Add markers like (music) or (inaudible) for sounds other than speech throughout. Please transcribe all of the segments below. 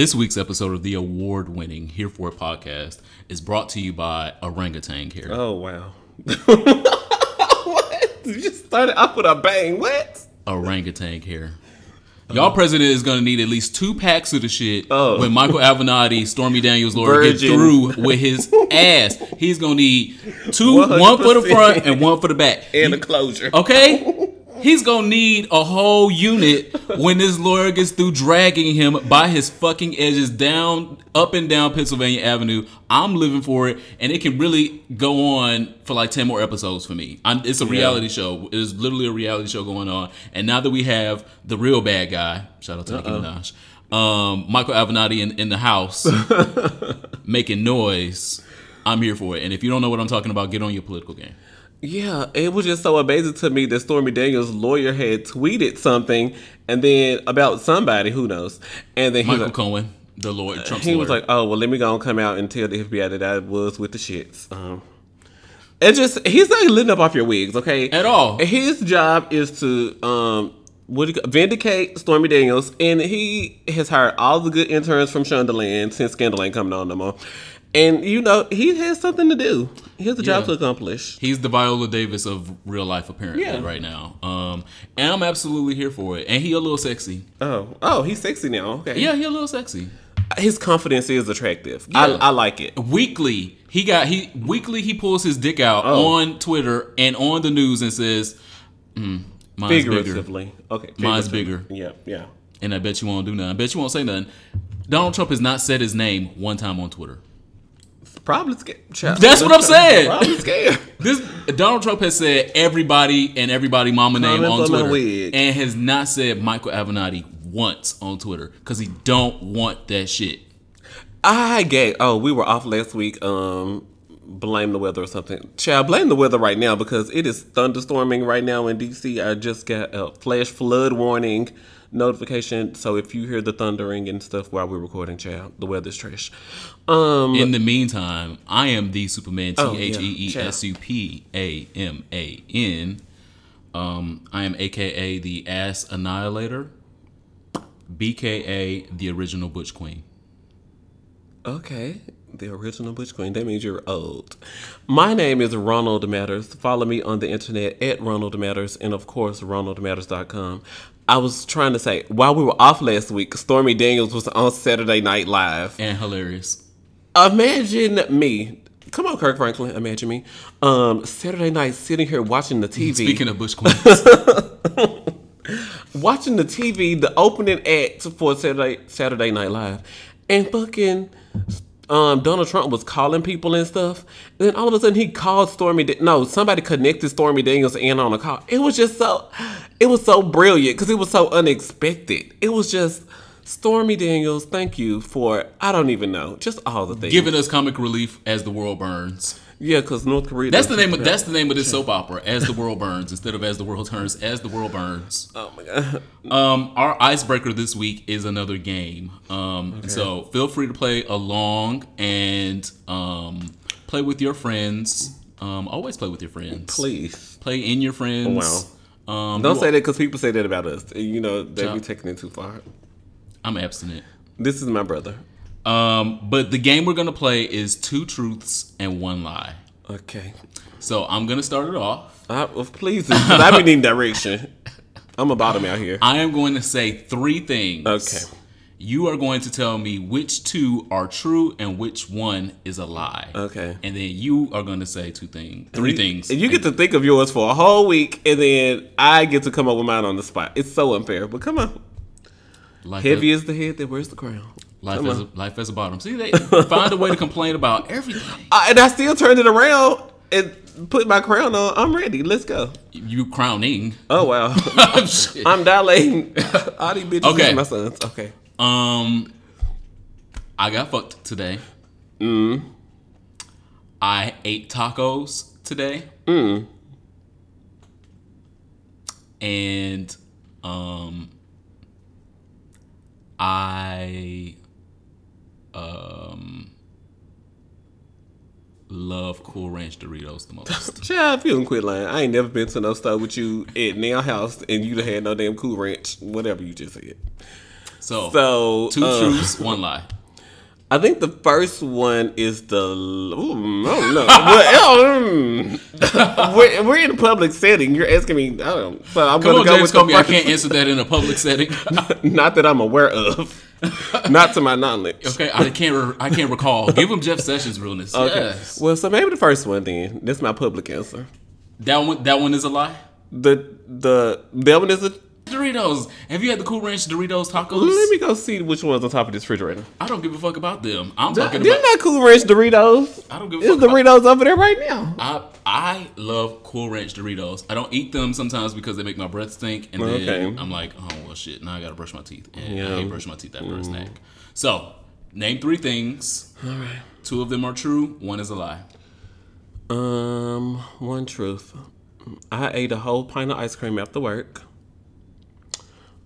This week's episode of the award winning Here For It podcast is brought to you by Orangutan Care. Oh wow. (laughs) what? You just started off with a bang. What? Orangutan Care. Y'all president is gonna need at least two packs of the shit Oh. when Michael Avenatti, Stormy Daniels, Laura get through with his (laughs) ass. He's gonna need two, one for the front and one for the back. And a closure. Okay? (laughs) He's gonna need a whole unit when this lawyer gets through dragging him by his fucking edges down, up and down Pennsylvania Avenue. I'm living for it, and it can really go on for like 10 more episodes for me. I'm, it's a reality show. It's literally a reality show going on. And now that we have the real bad guy, shout out to Nicki Minaj, um, Michael Avenatti in, in the house (laughs) making noise, I'm here for it. And if you don't know what I'm talking about, get on your political game. Yeah, it was just so amazing to me that Stormy Daniels' lawyer had tweeted something and then about somebody, who knows. And then Michael like, Cohen, the lawyer, Trump's he lawyer. was like, "Oh well, let me go and come out and tell the FBI that I was with the shits." Um, it just he's not living up off your wigs, okay? At all. His job is to um, what do you, vindicate Stormy Daniels, and he has hired all the good interns from Shondaland since Scandal ain't coming on no more. And you know he has something to do. He has a job Yeah. to accomplish. He's the Viola Davis of real life, apparently, Yeah. right now. Um, and I'm absolutely here for it. And he a little sexy. Oh, oh, he's sexy now. Okay. Yeah, he a little sexy. his confidence is attractive. I, Yeah. I like it. Weekly, he got he weekly he pulls his dick out Oh. on Twitter and on the news and says, mm, "Mine's bigger." Figuratively, okay. Mine's bigger. Yeah, yeah. And I bet you won't do nothing. I bet you won't say nothing. Donald Trump has not said his name one time on Twitter. Probably scared. Child. That's what I'm saying. Probably scared. (laughs) This Donald Trump has said everybody and everybody mama name on Twitter and has not said Michael Avenatti once on Twitter because he don't want that shit. I gave. Oh, we were off last week. Um, blame the weather or something. Child, blame the weather right now because it is thunderstorming right now in DC. I just got a flash flood warning notification. So if you hear the thundering and stuff while we're recording, child, the weather's trash. Um, In the meantime, I am the Superman T Oh, yeah. H E E S U P A M A N. Um, I am AKA the Ass Annihilator, BKA the original Butch Queen. Okay, the original Butch Queen. That means you're old. My name is Ronald Matters. Follow me on the internet at Ronald Matters and, of course, RonaldMatters.com. I was trying to say, while we were off last week, Stormy Daniels was on Saturday Night Live. And hilarious. Imagine me. Come on, Kirk Franklin. Imagine me. Um, Saturday night sitting here watching the TV. Speaking of Butch (laughs) Queens, watching the TV, the opening act for Saturday Saturday Night Live, and fucking um, Donald Trump was calling people and stuff. And then all of a sudden he called Stormy. Da- no, somebody connected Stormy Daniels and on a call. It was just so, it was so brilliant because it was so unexpected. It was just Stormy Daniels. Thank you for I don't even know, just all the things. giving us comic relief as the world burns. yeah, because North Korea. That's the name of that's the name of this soap opera. As the world burns, instead of as the world turns, as the world burns. (laughs) Oh my god. Um, our icebreaker this week is another game. Um, so feel free to play along and um, play with your friends. Um, always play with your friends. Please. Play in your friends. Um, Don't say that because people say that about us. You know, they be taking it too far. I'm abstinent. This is my brother. Um, but the game we're gonna play is two truths and one lie. Okay. So I'm gonna start it off. I, well, please, because I be needing direction. I'm a bottom out here. I am going to say three things. Okay. You are going to tell me which two are true and which one is a lie. Okay. And then you are going to say two things, three things. And you get to think of yours for a whole week, and then I get to come up with mine on the spot. It's so unfair, but come on. Life Heavy as, is the head that wears the crown. life as a, life as a bottom. See, they (laughs) find a way to complain about everything. And I still turned it around and put my crown on. I'm ready. Let's go. You crowning. Oh wow. (laughs) I'm dilating. (laughs) All these bitches Okay. is my sons. Okay. Um, I got fucked today. Mm. I ate tacos today. Mm. And um, I um love Cool Ranch Doritos the most. (laughs) Child, if you don't quit lying, I ain't never been to no store with you at Nail House and you'd have had no damn Cool Ranch, whatever you just said. So, So two uh, truths, one lie. I think the first one is the. Ooh, I don't know. well, mm. we're, we're in a public setting. You're asking me. I don't. So I'm Come gonna on, go James with Comey. I can't answer that in a public setting. (laughs) Not that I'm aware of. Not to my knowledge. Okay, I can't. Re- I can't recall. Give him Jeff Sessions realness. Okay. Yes. Well, so maybe the first one then. That's my public answer. That one. That one is a lie. The the that one is a. Doritos. Have you had the Cool Ranch Doritos tacos? Let me go see which one's on top of this refrigerator. I don't give a fuck about them. I'm talking They're about. not Cool Ranch Doritos. I don't give a It's fuck. about- Doritos over there right now. I I love Cool Ranch Doritos. I don't eat them sometimes because they make my breath stink, and then Okay. I'm like, oh well, shit. Now I gotta brush my teeth, and I Yeah. Mm. hate brushing my teeth after a snack. So name three things. All right. Two of them are true. One is a lie. Um, one truth. I ate a whole pint of ice cream after work.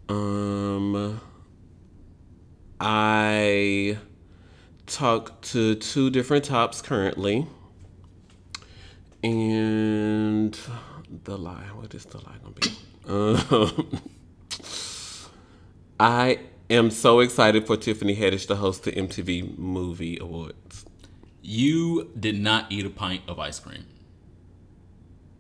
Um, I talk to two different tops currently. And the lie, what is the lie gonna be? Um, (laughs) I am so excited for Tiffany Haddish to host the MTV Movie Awards. You did not eat a pint of ice cream.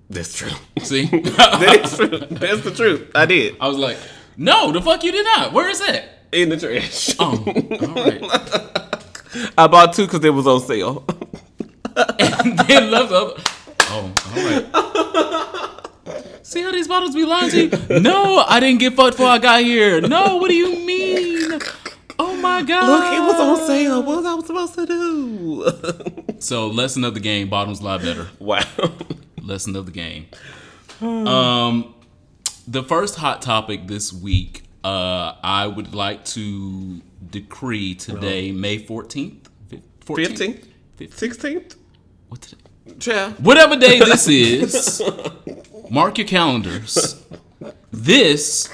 That's true. See, (laughs) that is true. That's the truth. I did. I was like, no, the fuck you did not. Where is it? In the trash. Oh, all right. (laughs) I bought two because it was on sale. (laughs) and then left up. Oh, all right. See how these bottles be lying to you? No, I didn't get fucked before I got here. No, what do you mean? Oh my god. Look, it was on sale. What was I supposed to do? (laughs) So, lesson of the game: bottoms lie better. wow. Lesson of the game. Um, the first hot topic this week. Uh, I would like to decree today, May fourteenth, Fifteenth, sixteenth. What today? Yeah. Whatever day (laughs) this is, mark your calendars. This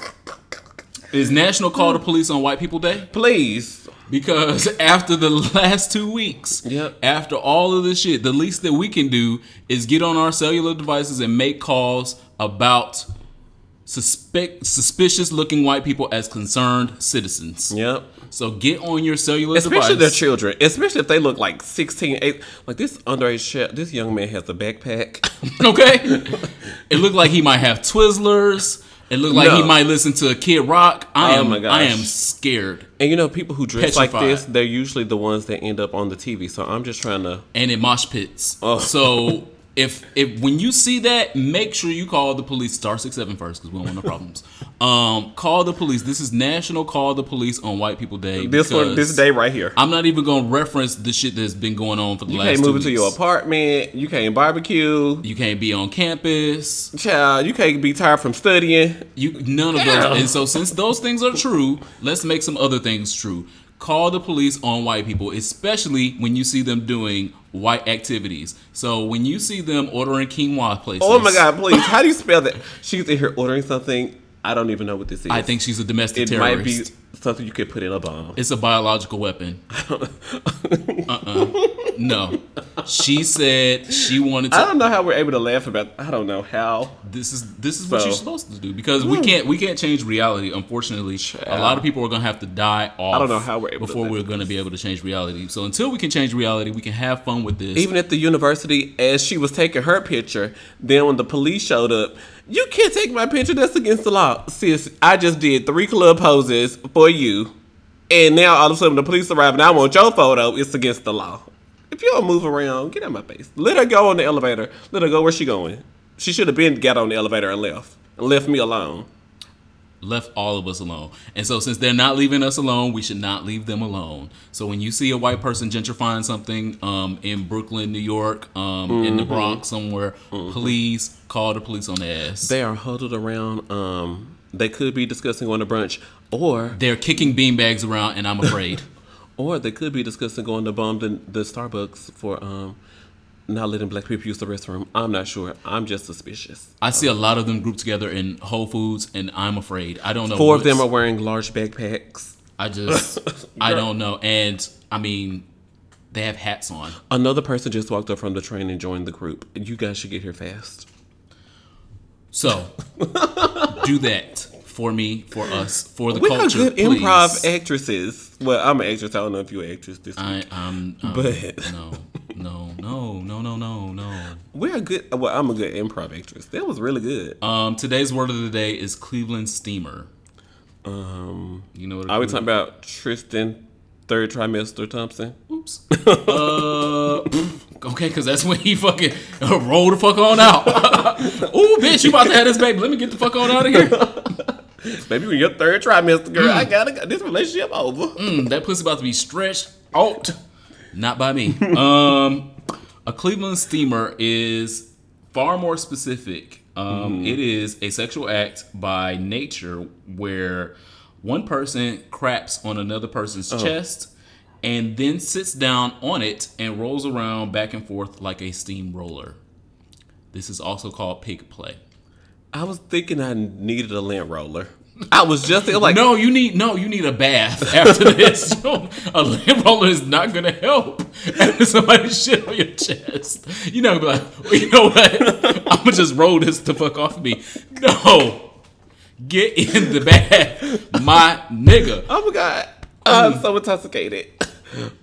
is National Call to Police on White People Day Please. because after the last two weeks, Yep. after all of this shit, the least that we can do is get on our cellular devices and make calls about suspect suspicious looking white people as concerned citizens. Yep. So get on your cellular Especially their children. Especially if they look like 16, 8. Like this underage shit. This young man has a backpack. (laughs) Okay. it looked like he might have Twizzlers. It looked like he might listen to Kid Rock. I Oh am. I am scared. And you know, people who dress like this, they're usually the ones that end up on the TV. So I'm just trying to. And in mosh pits. Oh. So if if when you see that, make sure you call the police. Star six seven first because we don't want no problems. (laughs) Um, call the police. This is National Call the Police on White People Day. This one, this day right here. I'm not even gonna reference the shit that's been going on for the You last. You can't move into your apartment. You can't barbecue. You can't be on campus. Child, you can't be tired from studying. You none of Yeah. those. And so since those things are true, let's make some other things true. Call the police on white people, especially when you see them doing white activities. So when you see them ordering quinoa places, Oh my God, please. How do you spell that? She's in here ordering something. I don't even know what this is. I think she's a domestic terrorist. it terrorist. might be something you could put in a bomb. It's a biological weapon. (laughs) uh-uh. No. She said she wanted to I don't know how we're able to laugh about. I don't know how. this is this is what So- you're supposed to do because we hmm. can't we can't change reality unfortunately a lot of people are going to have to die off I don't know how we're before we're going to be able to change reality so until we can change reality we can have fun with this Even at the university, as she was taking her picture, then when the police showed up, you can't take my picture. That's against the law, sis. I just did three club poses for you, and now all of a sudden the police arrive and I want your photo. It's against the law. If you don't move around, get out of my face. Let her go on the elevator. Let her go where she going. She should have been got on the elevator and left and left me alone. Left all of us alone. And so since they're not leaving us alone, we should not leave them alone. So when you see a white person gentrifying something um, in Brooklyn, New York, um, in the Bronx somewhere, please call the police on their ass. They are huddled around. Um, they could be discussing going to brunch, or They're kicking beanbags around and I'm afraid. (laughs) or they could be discussing going to bomb the, the Starbucks for um, not letting black people use the restroom. I'm not sure. I'm just suspicious. I see a lot of them grouped together in Whole Foods and I'm afraid. I don't know. Four of them are wearing large backpacks. I just (laughs) I don't know. And I mean they have hats on. Another person just walked up from the train and joined the group. You guys should get here fast. So (laughs) do that. for me, for us, for the We are culture. good please. improv actresses. Well, I'm an actress. I don't know if you're an actress. This I, I'm, um, But- no, no, no, no, no, no, no. we're a good. Well, I'm a good improv actress. That was really good. Um, today's word of the day is Cleveland steamer. Um, You know what? are we talking about Tristan, third trimester Thompson? Oops. uh, (laughs) okay, because that's when he fucking uh, (laughs) roll the fuck on out. (laughs) Ooh, bitch, you about to have this baby? Let me get the fuck on out of here. Maybe when your third trimester, girl, I gotta get this relationship over. Mm, that pussy about to be stretched out. Not by me. (laughs) Um, a Cleveland steamer is far more specific. Um, it is a sexual act by nature where one person craps on another person's chest and then sits down on it and rolls around back and forth like a steamroller. This is also called pig play. I was thinking I needed a lint roller. I was just thinking, like, No, you need no, you need a bath after (laughs) this. (laughs) A lint roller is not gonna help after (laughs) somebody shit on your chest. You're not be like, well, you know what? I'm gonna just roll this the fuck off of me. No, get in the bath, my nigga. oh my god, I'm um, so intoxicated.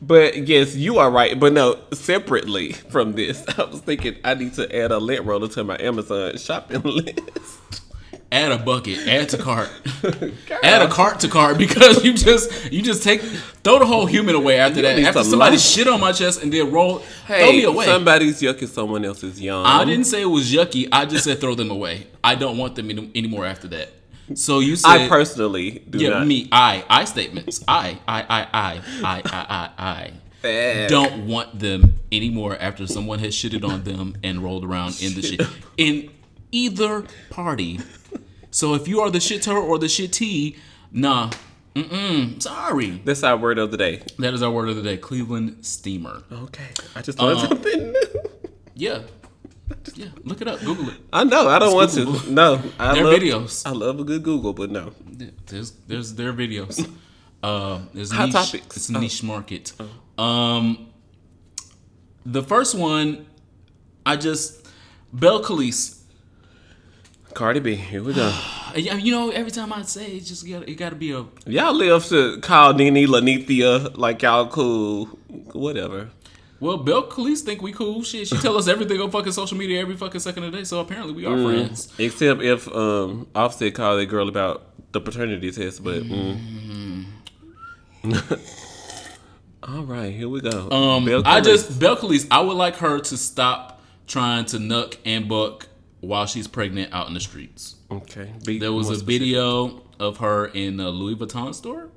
But yes, you are right. But no, separately from this, I was thinking I need to add a lint roller to my Amazon shopping list add a bucket, add to cart, (laughs) add a cart to cart because you just you just take throw the whole human away after you that. After somebody life. shit on my chest and then roll, hey, throw me away. Somebody's yuck is someone else's yum. I didn't say it was yucky. I just said throw them away. I don't want them any, anymore after that. So you said I personally do yeah not. me I I statements I I I I I I I. I. Bad. Don't want them anymore after someone has shitted on them and rolled around in the shit. (laughs) In either party so if you are the shitter or the shitty, nah, mm-mm, sorry. That's our word of the day. That is our word of the day. Cleveland steamer. Okay, I just learned Uh, something new. Yeah, yeah. Look it up. Google it. I know. I don't want Google. to. No, I Their love videos. I love a good Google, but no. There's there's their videos. (laughs) Uh, there's Hot niche, topics. It's a niche market. Um, the first one, I just Belcalis. Cardi B, here we go. (sighs) Yeah, You know, every time I say it, just got it got to be a y'all live to call Nene Lanithia like y'all cool, whatever. well. Bel Khalees think we cool. Shit, she tell us everything on fucking social media every fucking second of the day. So apparently we are Mm. friends. Except if um Offset called that girl about the paternity test, but. Mm. (laughs) All right, here we go. Um, I just Belcalis. I would like her to stop trying to nuck and buck while she's pregnant out in the streets. okay. Be There was a specific. video of her in a Louis Vuitton store,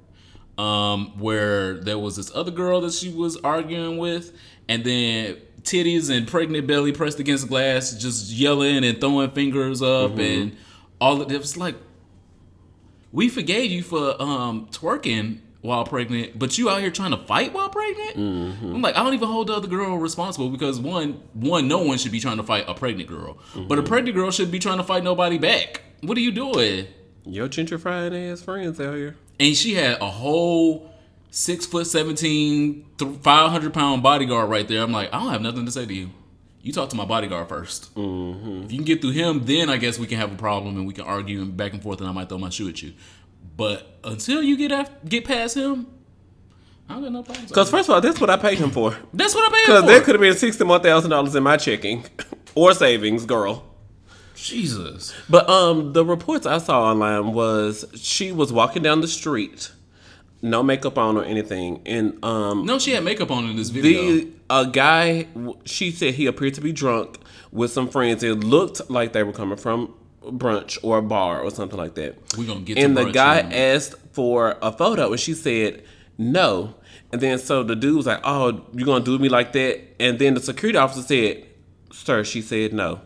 um, where there was this other girl that she was arguing with, and then titties and pregnant belly pressed against glass, just yelling and throwing fingers up, and all of it was like, we forgave you for um, twerking while pregnant, but you out here trying to fight while pregnant. Mm-hmm. I'm like, I don't even hold the other girl responsible because one, one, no one should be trying to fight a pregnant girl, mm-hmm. but a pregnant girl shouldn't be trying to fight nobody back. What are you doing? Your gentrifying ass friends out here. And she had a whole six foot seventeen, five hundred pound bodyguard right there. I'm like, I don't have nothing to say to you. You talk to my bodyguard 1st mm-hmm. If you can get through him, then I guess we can have a problem and we can argue and back and forth, and I might throw my shoe at you. But until you get after, get past him, I don't got no problems. Because first of all, that's what I paid him for. that's what I paid Because for. there could have been sixty-one thousand dollars in my checking or savings, girl. Jesus. But um, the reports I saw online was she was walking down the street, no makeup on or anything, and um, No, she had makeup on in this video. the a guy she said he appeared to be drunk with some friends. It looked like they were coming from brunch or a bar or something like that. We're gonna get to and the guy asked for a photo, and she said no. And then so the dude was like, "Oh, you gonna do me like that?" And then the security officer said, "Sir," she said no.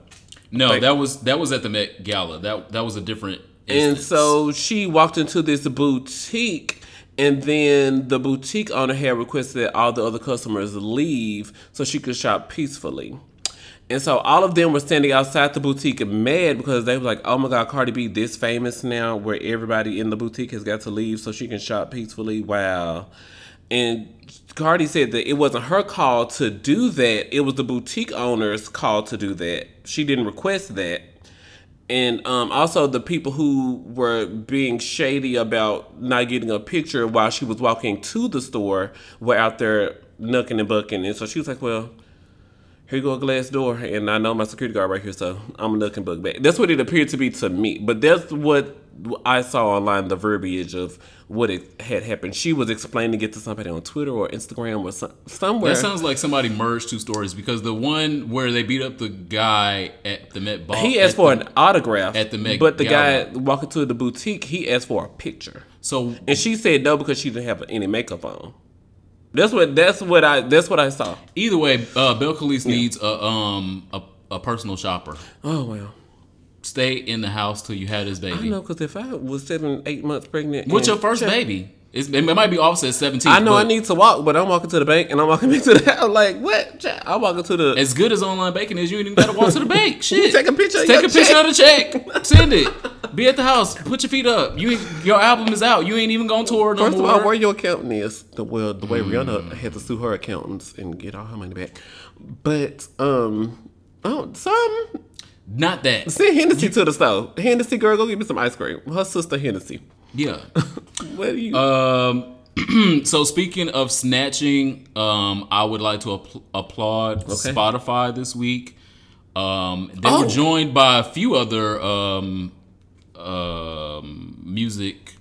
no, like- that was that was at the Met Gala. That that was a different. And so she walked into this boutique, and then the boutique owner had requested that all the other customers leave so she could shop peacefully. And so all of them were standing outside the boutique mad because they were like, oh my God, Cardi B this famous now where everybody in the boutique has got to leave so she can shop peacefully. Wow. And Cardi said that it wasn't her call to do that. It was the boutique owner's call to do that. She didn't request that. And um, also the people who were being shady about not getting a picture while she was walking to the store were out there knucking and bucking. And so she was like, well, here you go a glass door. And I know my security guard right here, so I'm looking book back. That's what it appeared to be to me. But that's what I saw online, the verbiage of what it had happened. She was explaining it to somebody on Twitter or Instagram or some, somewhere. That sounds like somebody merged two stories because the one where they beat up the guy at the Met Ball. He asked for the- an autograph at the Met but the Gala. guy walking to the boutique, he asked for a picture, So and she said no because she didn't have any makeup on. That's what that's what I that's what I saw. either way, uh, Belcalis needs a um a, a personal shopper. Oh well, Stay in the house till you have this I baby. know because if I was seven eight months pregnant, What's your first baby? It's, it might be offset seventeen. I know I need to walk, but I'm walking to the bank and I'm walking (laughs) back to the house. Like what? I'm walking to the. As good as online banking is, you ain't even gotta walk to the bank. (laughs) Shit, take a picture of Take a picture of the check. Send it. Be at the house. Put your feet up. You your album is out. You ain't even going to tour no First of all, where your accountant is, the well, the way Hmm. Rihanna had to sue her accountants and get all her money back. But um, oh, some Not that. send Hennessy to the store. Hennessy girl, go get me some ice cream. Her sister Hennessy. Yeah. (laughs) What you? Um. (clears throat) so speaking of snatching, um, I would like to app- applaud Spotify this week. Um, they Oh. were joined by a few other um, um, music.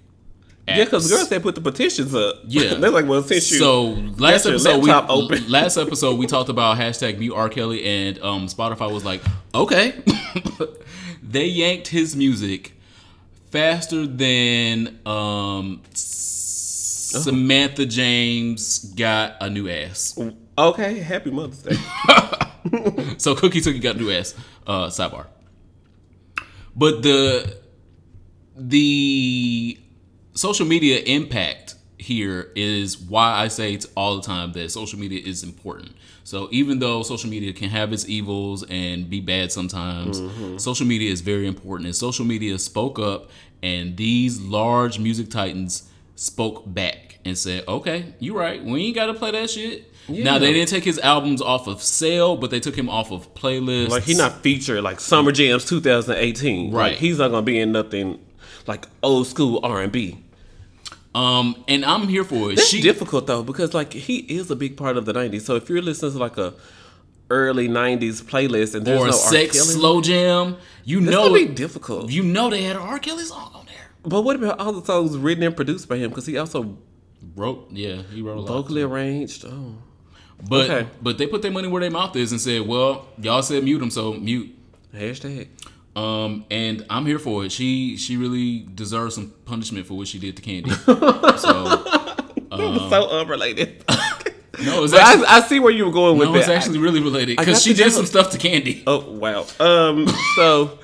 yeah, because apps. girls said put the petitions up. (laughs) Yeah. they're like, well, since you So last episode, we open. (laughs) last episode we talked about hashtag mute R Kelly, and um, Spotify was like, okay, they yanked his music faster than um, Samantha James got a new ass. okay, happy Mother's Day. (laughs) So Cookie Tookie got a new ass. Uh, sidebar. But the the social media impact here is why I say it's all the time that social media is important. So even though social media can have its evils and be bad sometimes, mm-hmm. social media is very important. And social media spoke up, and these large music titans spoke back and said, "Okay, you're right. We ain't got to play that shit." Now they didn't take his albums off of sale, but they took him off of playlists. like he not featured like Summer Jams 2018. Like, Right. he's not gonna be in nothing like old school R and B. Um, and I'm here for it. It's She, difficult though because like he is a big part of the '90s. So if you're listening to like a early '90s playlist and there's or no a sex slow jam, you know, be difficult. you know they had an R. Kelly song on there. but what about all the songs written and produced by him? Because he also Wrote, yeah, he wrote a lot. vocally arranged. Oh, But okay. but they put their money where their mouth is and said, well, y'all said mute him, so mute. hashtag. Um, and I'm here for it. She she really deserves some punishment for what she did to Candy. (laughs) so (laughs) so unrelated. (laughs) no, it's actually, I, I see where you were going with no, it's that. actually really related because she did some stuff to Candy. Oh wow. Um. So,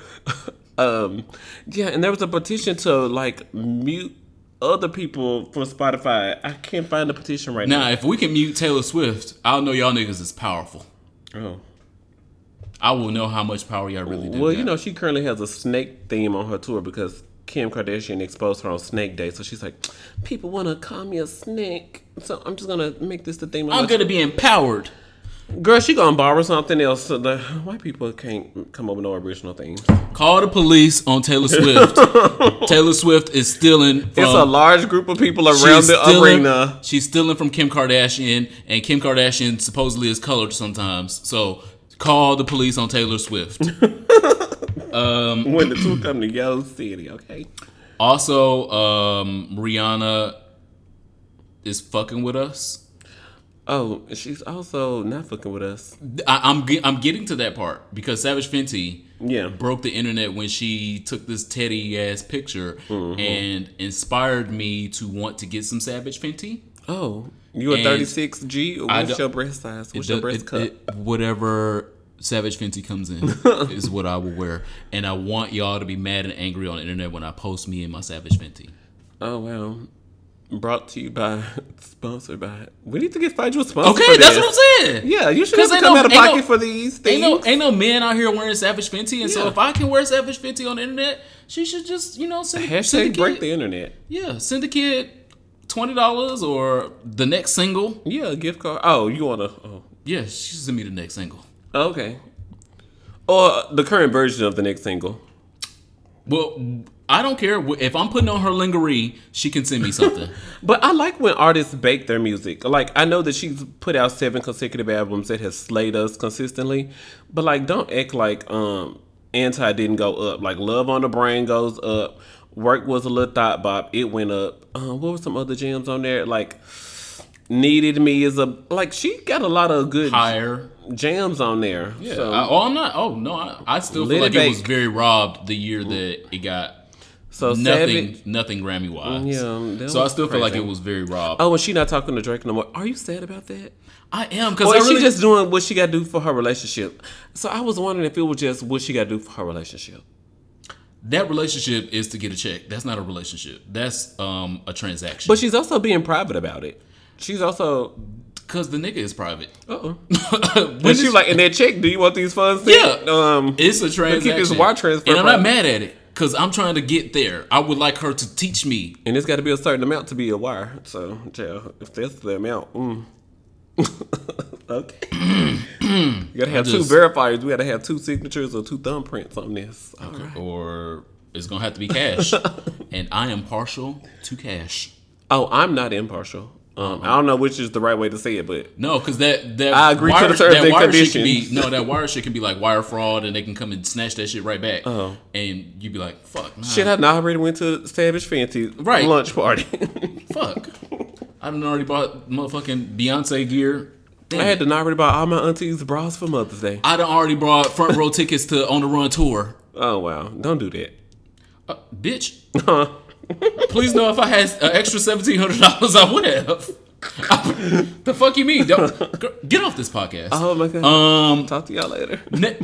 um. Yeah, and there was a petition to like mute other people from Spotify. I can't find the petition right Now, if we can mute Taylor Swift, I'll know y'all niggas is powerful. Oh. I will know how much power y'all really do. Well, you know, she currently has a snake theme on her tour because Kim Kardashian exposed her on Snake Day. So she's like, people want to call me a snake. So I'm just going to make this the theme I'm gonna be empowered. Girl, she going to borrow something else. So the white people can't come up with no original things. Call the police on Taylor Swift. (laughs) Taylor Swift is stealing from. It's a large group of people around the stealing- arena. She's stealing from Kim Kardashian, and Kim Kardashian supposedly is colored sometimes. So call the police on Taylor Swift. (laughs) when the two come to Yo City, okay? also, um, Rihanna is fucking with us. Oh, she's also not fucking with us. I, I'm ge- I'm getting to that part because Savage Fenty Yeah. broke the internet when she took this Teddy ass picture Mm-hmm. and inspired me to want to get some Savage Fenty. Oh, you a 36G? What's your breast size? What's your breast it- cup? it- whatever Savage Fenty comes in (laughs) is what I will wear, and I want y'all to be mad and angry on the internet when I post me in my Savage Fenty. Oh, wow. Brought to you by, (laughs) sponsored by. We need to get a sponsor. Okay, that's what I'm saying. Yeah, you should have come no- out of pocket no- for these things. Ain't no ain't no men out here wearing Savage Fenty, and so if I can wear Savage Fenty on the internet, she should just you know send, send Hashtag the break the internet. yeah send the kid twenty dollars or the next single. Yeah, a gift card. Oh, you want to? Oh, Yeah, she send me the next single. okay. Or the current version of the next single. Well, I don't care if I'm putting on her lingerie. She can send me (laughs) something. But I like when artists bake their music. Like I know that she's put out seven consecutive albums that has slayed us consistently. But like, don't act like um anti didn't go up. Like Love on the Brain goes up. Work was a little thought bop. It went up. Um, what were some other gems on there? Like Needed Me is a like she got a lot of good Higher. jams on there. Yeah. So, I, oh, I'm not. Oh no, I, I still feel like it it was very robbed the year that it got so nothing, Savage. nothing Grammy wise. Yeah, So I still feel like it was very robbed. Oh, and she not talking to Drake no more. Are you sad about that? I am because really she just doing what she got to do for her relationship? So I was wondering if it was just what she got to do for her relationship. That relationship is to get a check. That's not a relationship. That's um a transaction. But she's also being private about it. She's also. because the nigga is private. Uh oh. (laughs) When But she like in that check. Do you want these funds? Yeah. Um. It's a transaction. keep this wire transfer and I'm not mad at it because I'm trying to get there. I would like her to teach me. And it's got to be a certain amount to be a wire. So, yeah, if that's the amount, mm. (laughs) okay. (clears throat) you gotta have two verifiers. We gotta have two signatures or two thumbprints on this. All right. or it's gonna have to be cash. (laughs) and I am partial to cash. Oh, I'm not impartial. Um, I don't know which is the right way to say it, but No, because that that I agree to wire, the terms that wire shit can be no that (laughs) wire shit can be like wire fraud, and they can come and snatch that shit right back. Oh. And you'd be like, "Fuck, nah, shit, I already went to Savage Fenty Right. lunch party. fuck." I done already bought motherfucking Beyonce gear. Damn I had to already buy all my aunties bras for Mother's Day. I done already bought front row tickets to On the Run tour. Oh wow, don't do that. Uh, bitch, please know if I had an extra seventeen hundred dollars, I would have. the fuck you mean? Don't, get off this podcast. Oh my god. Um, Talk to y'all later. Ne-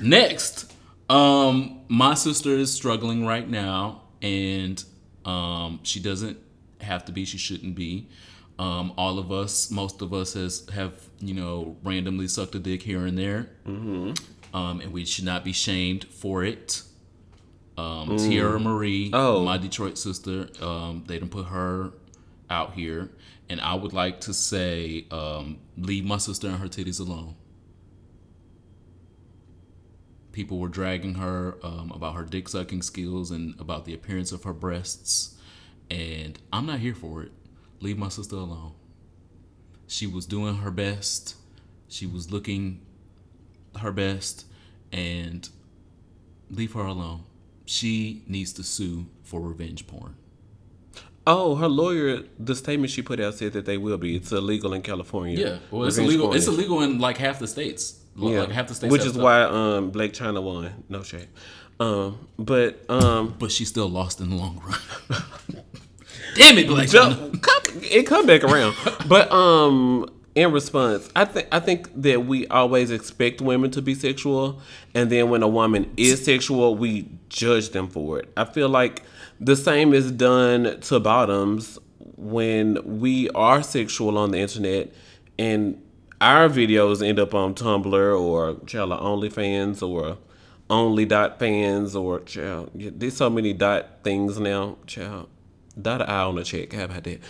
Next, um, my sister is struggling right now, and um, she doesn't have to be. She shouldn't be. Um, all of us, most of us, has have you know randomly sucked a dick here and there, mm-hmm. um, and we should not be shamed for it. Um, Teairra Mari, Oh. my Detroit sister, um, they didn't put her out here, and I would like to say, um, leave my sister and her titties alone people were dragging her um, about her dick sucking skills and about the appearance of her breasts. And I'm not here for it. Leave my sister alone. She was doing her best. She was looking her best. And leave her alone. She needs to sue for revenge porn. Oh, her lawyer, the statement she put out said that they will be. It's illegal in California. Yeah, well, it's Revenge illegal. porn It's illegal in like half the states. Yeah. Like half the states, Which is stuff. why um, Blac Chyna won. No shade. Um, but um, But she still lost in the long run. (laughs) Damn it, Blac Chyna. Come- it come back around. But um, in response, I think I think that we always expect women to be sexual, and then when a woman is sexual, we judge them for it. I feel like the same is done to bottoms when we are sexual on the internet, and our videos end up on Tumblr or child OnlyFans or only dot fans or child. There's so many dot things now, child. Dot an eye on a check. How about that?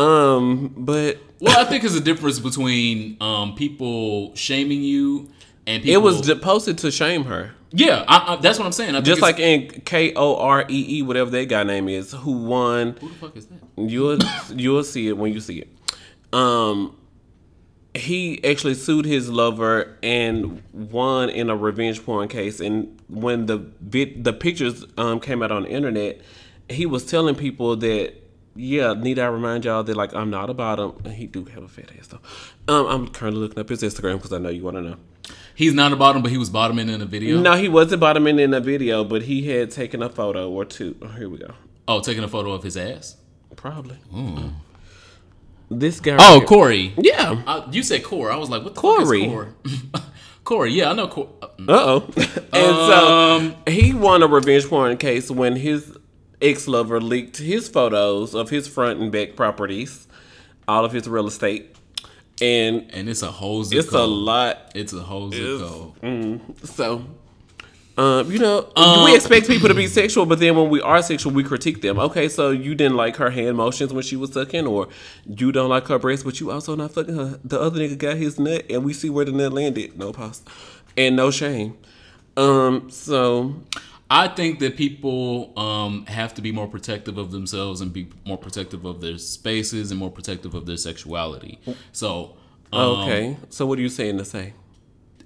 Um, but Well, I think there's a difference between um, people shaming you and people. it was posted to shame her. yeah, I, I, that's what I'm saying. I think Just like in K O R E E, whatever that guy name is, who won. who the fuck is that? You'll you'll see it when you see it. Um, he actually sued his lover and won in a revenge porn case. And when the vid- the pictures um came out on the internet, he was telling people that. Yeah, need I remind y'all that like I'm not a bottom. and He do have a fat ass though. Um, I'm currently looking up his Instagram because I know you want to know. He's not a bottom, but he was bottoming in a video. No, he wasn't bottoming in a video, but he had taken a photo or two. Oh, here we go. Oh, taking a photo of his ass. Probably. This guy. Oh, right Corey. yeah. Uh, you said Corey. I was like, what the Corey. fuck is Corey? Corey, (laughs) yeah, I know Corey. Uh oh. (laughs) and Um, so he won a revenge porn case when his ex lover leaked his photos of his front and back properties, all of his real estate, and and it's a whole zip it's a lot. It's a whole zip code. So. Um, you know, Um, we expect people to be sexual, but then when we are sexual, we critique them. Okay, so you didn't like her hand motions when she was sucking, or you don't like her breasts, but you also not fucking her. The other nigga got his nut, and we see where the nut landed. No pause, and no shame. Um. So I think that people um, have to be more protective of themselves and be more protective of their spaces and more protective of their sexuality. So, um, okay. So what are you saying to say?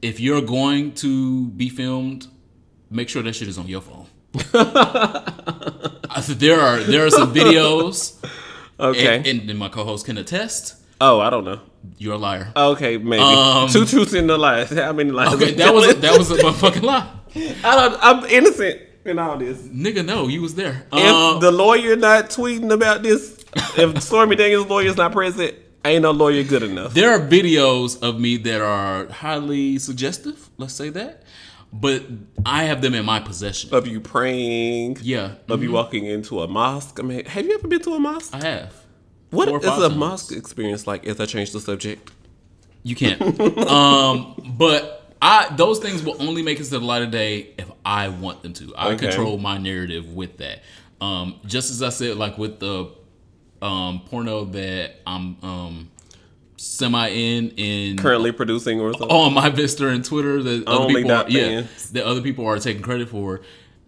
if you're going to be filmed, make sure that shit is on your phone. I said there are there are some videos, Okay. and, and, and my co-host can attest. oh, I don't know. You're a liar. Okay, maybe Um, two truths and a lie. (laughs) How many lies? Okay, that was a, that was a motherfucking lie, (laughs) I don't. I'm innocent in all this. nigga. No, you was there. If Um, the lawyer not tweeting about this, if Stormy Daniels' lawyer's not present, ain't no lawyer good enough. there are videos of me that are highly suggestive. Let's say that, but I have them in my possession. Of you praying, Yeah, of you walking into a mosque. I mean, have you ever been to a mosque? I have. What four is a times. mosque experience like? As I change the subject, You can't. um, but I those things will only make it to the light of day if I want them to. I Okay. control my narrative with that. Um, just as I said, like with the um, porno that I'm um, semi in in currently producing or something. on my Vista and Twitter that other Only people are, yeah that other people are taking credit for.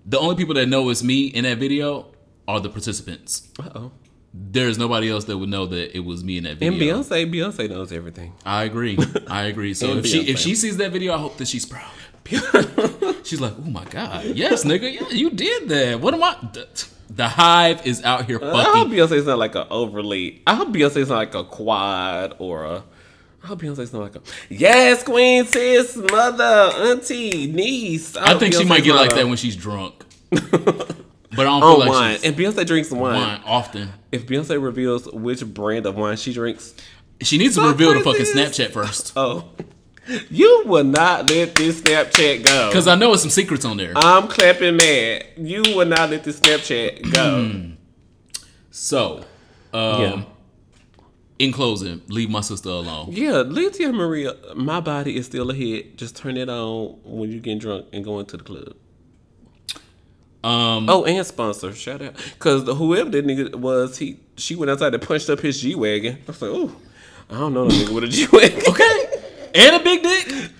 The only people that know it's me in that video are the participants. Oh. There's nobody else that would know that it was me in that video. And. Beyonce, Beyonce knows everything. I agree. (laughs) I agree. So if she if she sees that video, I hope that she's proud. (laughs) she's like, oh my god, yes, nigga, yeah, you did that. What am I? The, hive is out here I hope fucking. Beyonce's not like a overly. I hope Beyonce's not like a quad or a. I hope Beyonce's not like a. Yes, queen, sis, mother, auntie, niece. I hope think she might get like a- that when she's drunk. (laughs) But I don't oh, feel on like wine. And Beyonce drinks wine. wine often. If Beyonce reveals which brand of wine she drinks, She needs to reveal the fucking. Snapchat first, (laughs) oh, you will not let this Snapchat go. because I know it's some secrets on there. I'm clapping mad. You will not let this Snapchat go. (clears throat) So, um, Yeah. in closing, leave my sister alone. Yeah, Letia Maria, my body is still ahead. Just turn it on when you get drunk and go into the club. Um, Oh, and sponsor, shout out, because whoever that nigga was, he she went outside and punched up his G wagon. I was like, oh, I don't know no nigga with a G wagon. Okay. (laughs) And a big dick?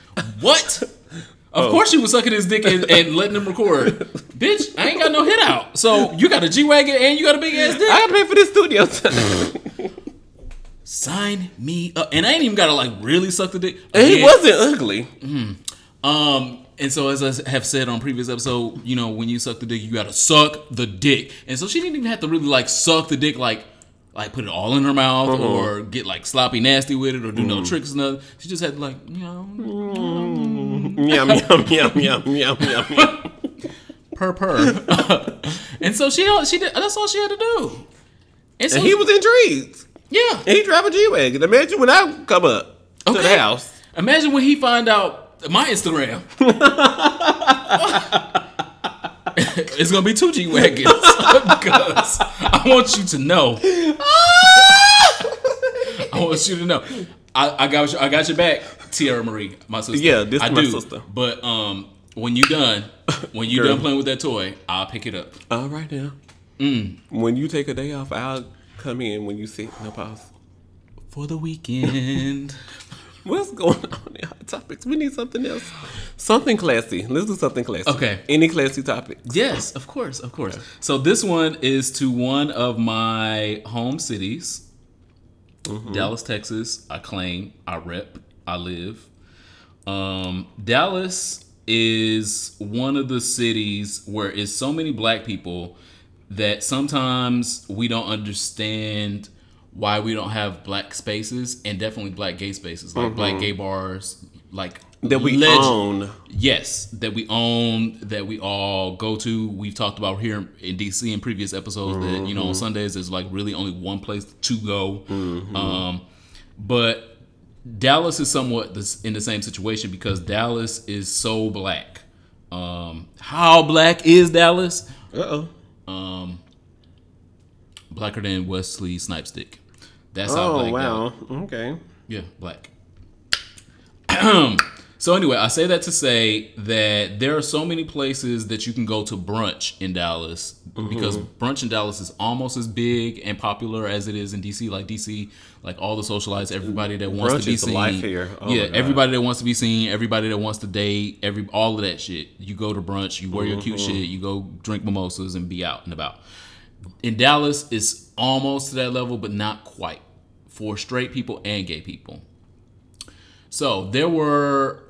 What? Of Oh. course you was sucking his dick and, and letting him record. Bitch, I ain't got no hit out. So you got a G Wagon and you got a big ass dick. I gotta pay for this studio time. (laughs) Sign me up. And I ain't even gotta like really suck the dick. and he wasn't ugly. Um, and so as I have said on previous episode, you know, when you suck the dick, you gotta suck the dick. And so she didn't even have to really like suck the dick like like put it all in her mouth Uh-huh. or get like sloppy nasty with it or do no tricks and nothing. She just had like, you know, yum yum yum yum yum yum yum. per per. (laughs) and so she she did that's all she had to do. And so And he was intrigued. yeah. And he drive a G wagon. Imagine when I come up to the Okay. house. Imagine when he find out my Instagram. (laughs) it's gonna be two G wagons (laughs) because I want you to know. (laughs) I want you to know. I, I got you, I got your back, Teairra Mari, my sister. Yeah, this I my do. sister. But um, when you done, when you Girl. done playing with that toy, I'll pick it up. All right now. Mm. When you take a day off, I'll come in when you see no pause. For the weekend. (laughs) (laughs) What's going on in hot topics? We need something else. Something classy. Let's do something classy. Okay. Any classy topic? Yes, of course, of course. So this one is to one of my home cities, Dallas, Texas. I claim, I rep, I live. Um, Dallas is one of the cities where it's so many black people that sometimes we don't understand why we don't have black spaces and definitely black gay spaces, like black gay bars, like That we legend- own. Yes, that we own, that we all go to. We've talked about here in DC in previous episodes that you know on Sundays there's like really only one place to go. Um, but Dallas is somewhat this, in the same situation because Dallas is so black. Um, how black is Dallas? Uh oh. Um, blacker than Wesley Snipes That's how Oh black Dallas- wow. Okay. yeah, black. (clears throat) So anyway, I say that to say that there are so many places that you can go to brunch in Dallas because brunch in Dallas is almost as big and popular as it is in DC. Like DC, like all the socialites, everybody that wants Brunch to be is the seen. life here. Oh yeah, everybody that wants to be seen, everybody that wants to date, every all of that shit. You go to brunch, you wear your cute Mm-hmm. shit, you go drink mimosas and be out and about. In Dallas, it's almost to that level, but not quite for straight people and gay people. So there were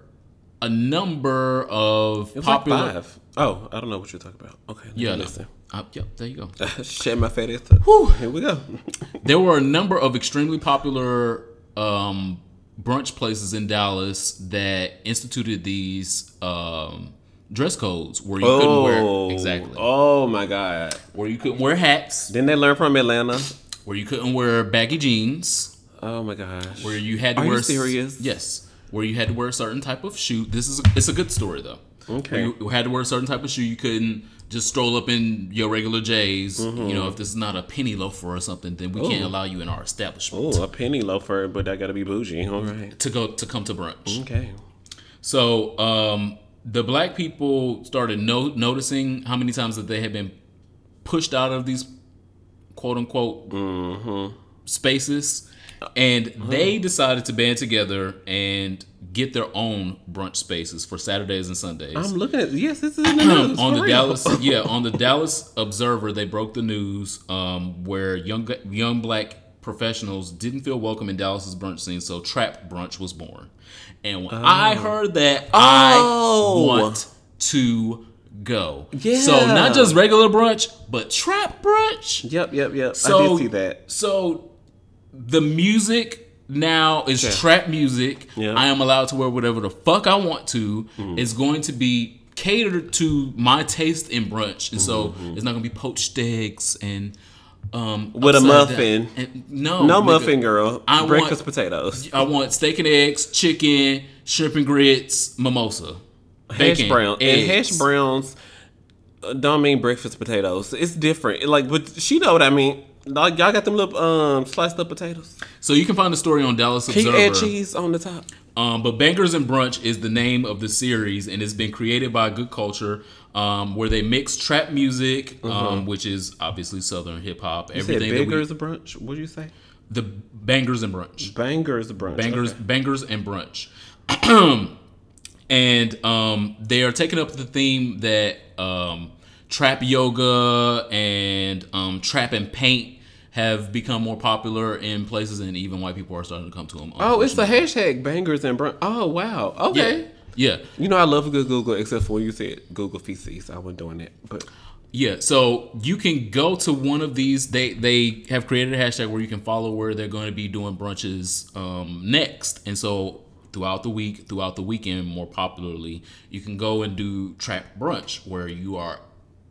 a number of popular. like five. Oh, I don't know what you're talking about. Okay. Yeah, no. Uh, yep, there you go. (laughs) Share my fat ass. up. Here we go. (laughs) There were a number of extremely popular um, brunch places in Dallas that instituted these um, dress codes where you couldn't Oh, wear exactly Oh my God. where you couldn't wear hats, Didn't they learn from Atlanta? Where you couldn't wear baggy jeans, Oh my gosh. where you had to Are wear s- serious? yes, where you had to wear a certain type of shoe. This is it's a good story though. Okay. Where you had to wear a certain type of shoe. You couldn't just stroll up in your regular J's. Mm-hmm. You know, if this is not a penny loafer or something, then we can't allow you in our establishment Oh, a penny loafer, but that gotta be bougie. All right. to go to come to brunch. Okay. So um, the black people started no- noticing how many times that they had been pushed out of these quote unquote Mm-hmm. spaces, and Uh-huh. they decided to band together and get their own brunch spaces for Saturdays and Sundays. I'm looking at yes, this is the (clears throat) news. on the real. Dallas, (laughs) yeah, on the Dallas Observer, they broke the news um, where young young black professionals didn't feel welcome in Dallas's brunch scene, so trap brunch was born. And when I heard that, Oh. I want to go. So not just regular brunch, but trap brunch. Yep, yep, yep. I So did see that. So the music now is trap music. Yeah. I am allowed to wear whatever the fuck I want to. It's going to be catered to my taste in brunch, and so it's not gonna be poached eggs and um Mm-hmm. With a muffin. and- no, No nigga. muffin girl. I want- Breakfast potatoes. I want steak and eggs, chicken, shrimp and grits, mimosa, Hash brown. And eggs. hash browns don't mean breakfast potatoes. It's different. Like but she know what I mean. Like, y'all got them little um sliced up potatoes. So you can find the story on Dallas Can you add cheese on the top? Um, but Bangers and Brunch is the name of the series, and it's been created by Good Culture, um, where they mix trap music, um, which is obviously Southern hip hop. Mm-hmm. Said Everything that we, brunch. What do you say? the Bangers and Brunch, Bangers and brunch. Bangers, Okay. Bangers and Brunch, (clears throat) and um, they are taking up the theme that um, trap yoga and um, trap and paint have become more popular in places, and even white people are starting to come to them. Oh, it's the hashtag bangers and brunch. Oh wow. Okay. yeah. You know I love a good Google, except for when you said Google feces. I wasn't doing that, but Yeah, so you can go to one of these. They they have created a hashtag where you can follow where they're going to be doing brunches um, next, and so throughout the week, throughout the weekend, more popularly, you can go and do trap brunch where you are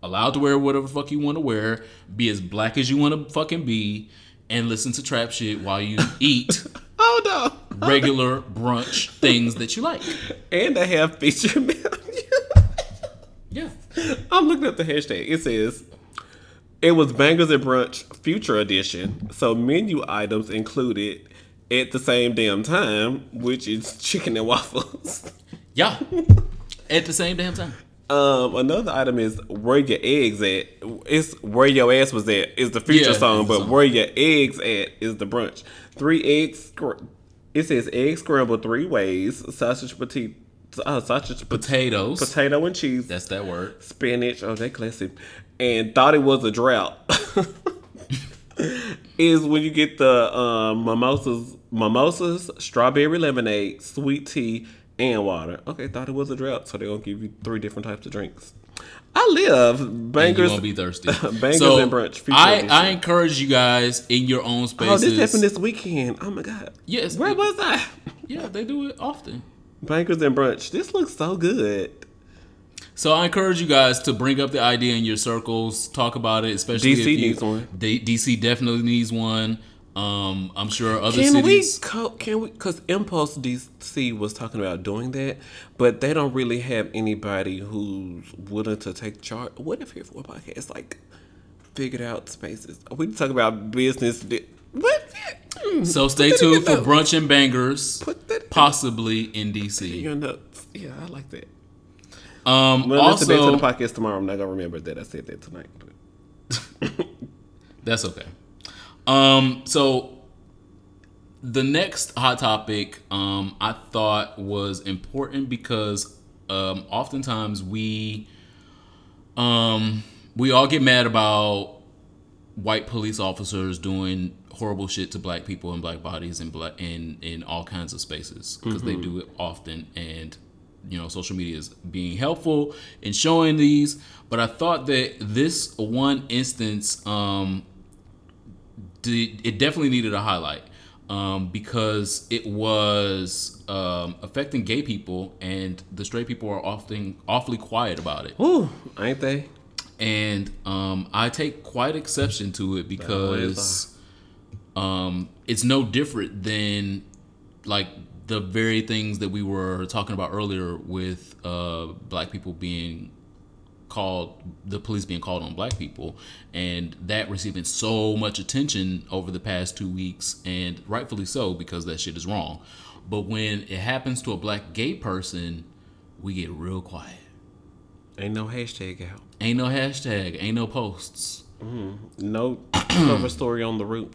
allowed to wear whatever the fuck you want to wear, be as black as you want to fucking be, and listen to trap shit while you (laughs) eat oh no. regular brunch things that you like. And they have feature menu. Yeah. I'm looking at the hashtag. It says it was bangers and brunch future edition. So menu items included at the same damn time, which is chicken and waffles. (laughs) Yeah. At the same damn time. Um, another item is where your eggs at. It's where your ass was at is the future Yeah, song, but song. where your eggs at is the brunch. Three eggs. It says egg scrambled three ways. Sausage potato. Uh, sausage pot- Potatoes. potato and cheese. That's that word. spinach. Oh, that classic. And thought it was a drought. (laughs) is when you get the um, mimosas, mimosas, strawberry lemonade, sweet tea, and water. Okay, thought it was a drought, so they're gonna give you three different types of drinks. I live and you bangers. won't be thirsty. (laughs) Bangers so and brunch, I, edition. I encourage you guys in your own spaces. oh, this happened this weekend. Oh my god. Yes, Where it- was I? yeah, they do it often. Bangers and brunch. This looks so good. So I encourage you guys to bring up the idea in your circles, talk about it, especially DC if you, needs one. D- DC definitely needs one. Um, I'm sure other Can cities. we? Co- can we? Because Impulse DC was talking about doing that, but they don't really have anybody who's willing to take charge. What if here for a podcast like figured out spaces? We talk about business. di- What? So stay put that in tuned for brunch and bangers, Put that possibly in DC. in your notes. Um, Well, listen back to also, the podcast tomorrow. I'm not gonna remember that I said that tonight. That's okay. Um, so the next hot topic um, I thought was important because um, oftentimes we um, we all get mad about white police officers doing horrible shit to black people and black bodies and black in in all kinds of spaces because they do it often and you know social media is being helpful in showing these but i thought that this one instance um did, it definitely needed a highlight um, because it was um, affecting gay people, and the straight people are often awfully quiet about it. Woo, ain't they? And um, I take quite exception to it because um, it's no different than like the very things that we were talking about earlier with uh, black people being called the police being called on black people. And that receiving so much attention over the past two weeks and rightfully so because that shit is wrong. But when it happens to a black gay person we get real quiet. Ain't no hashtag out. ain't no hashtag ain't no posts. No (clears throat) cover story on the root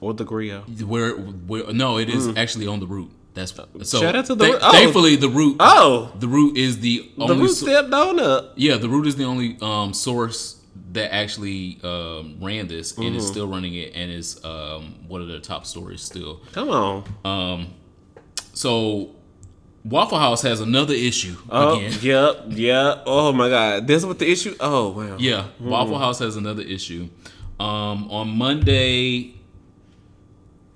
or the grill. where, where no it is actually on the root that's so. Shout out to the thank- root. Oh. thankfully the root. Oh, the root is the the only root so- stepped on up. Yeah, the root is the only um, source that actually um, ran this and Mm-hmm. is still running it and is um, one of the top stories still. Come on. Um, so Waffle House has another issue Oh, again. (laughs) yep, yep. Oh my God, this is what the issue. Oh wow. Yeah, Waffle House has another issue. Um, on Monday,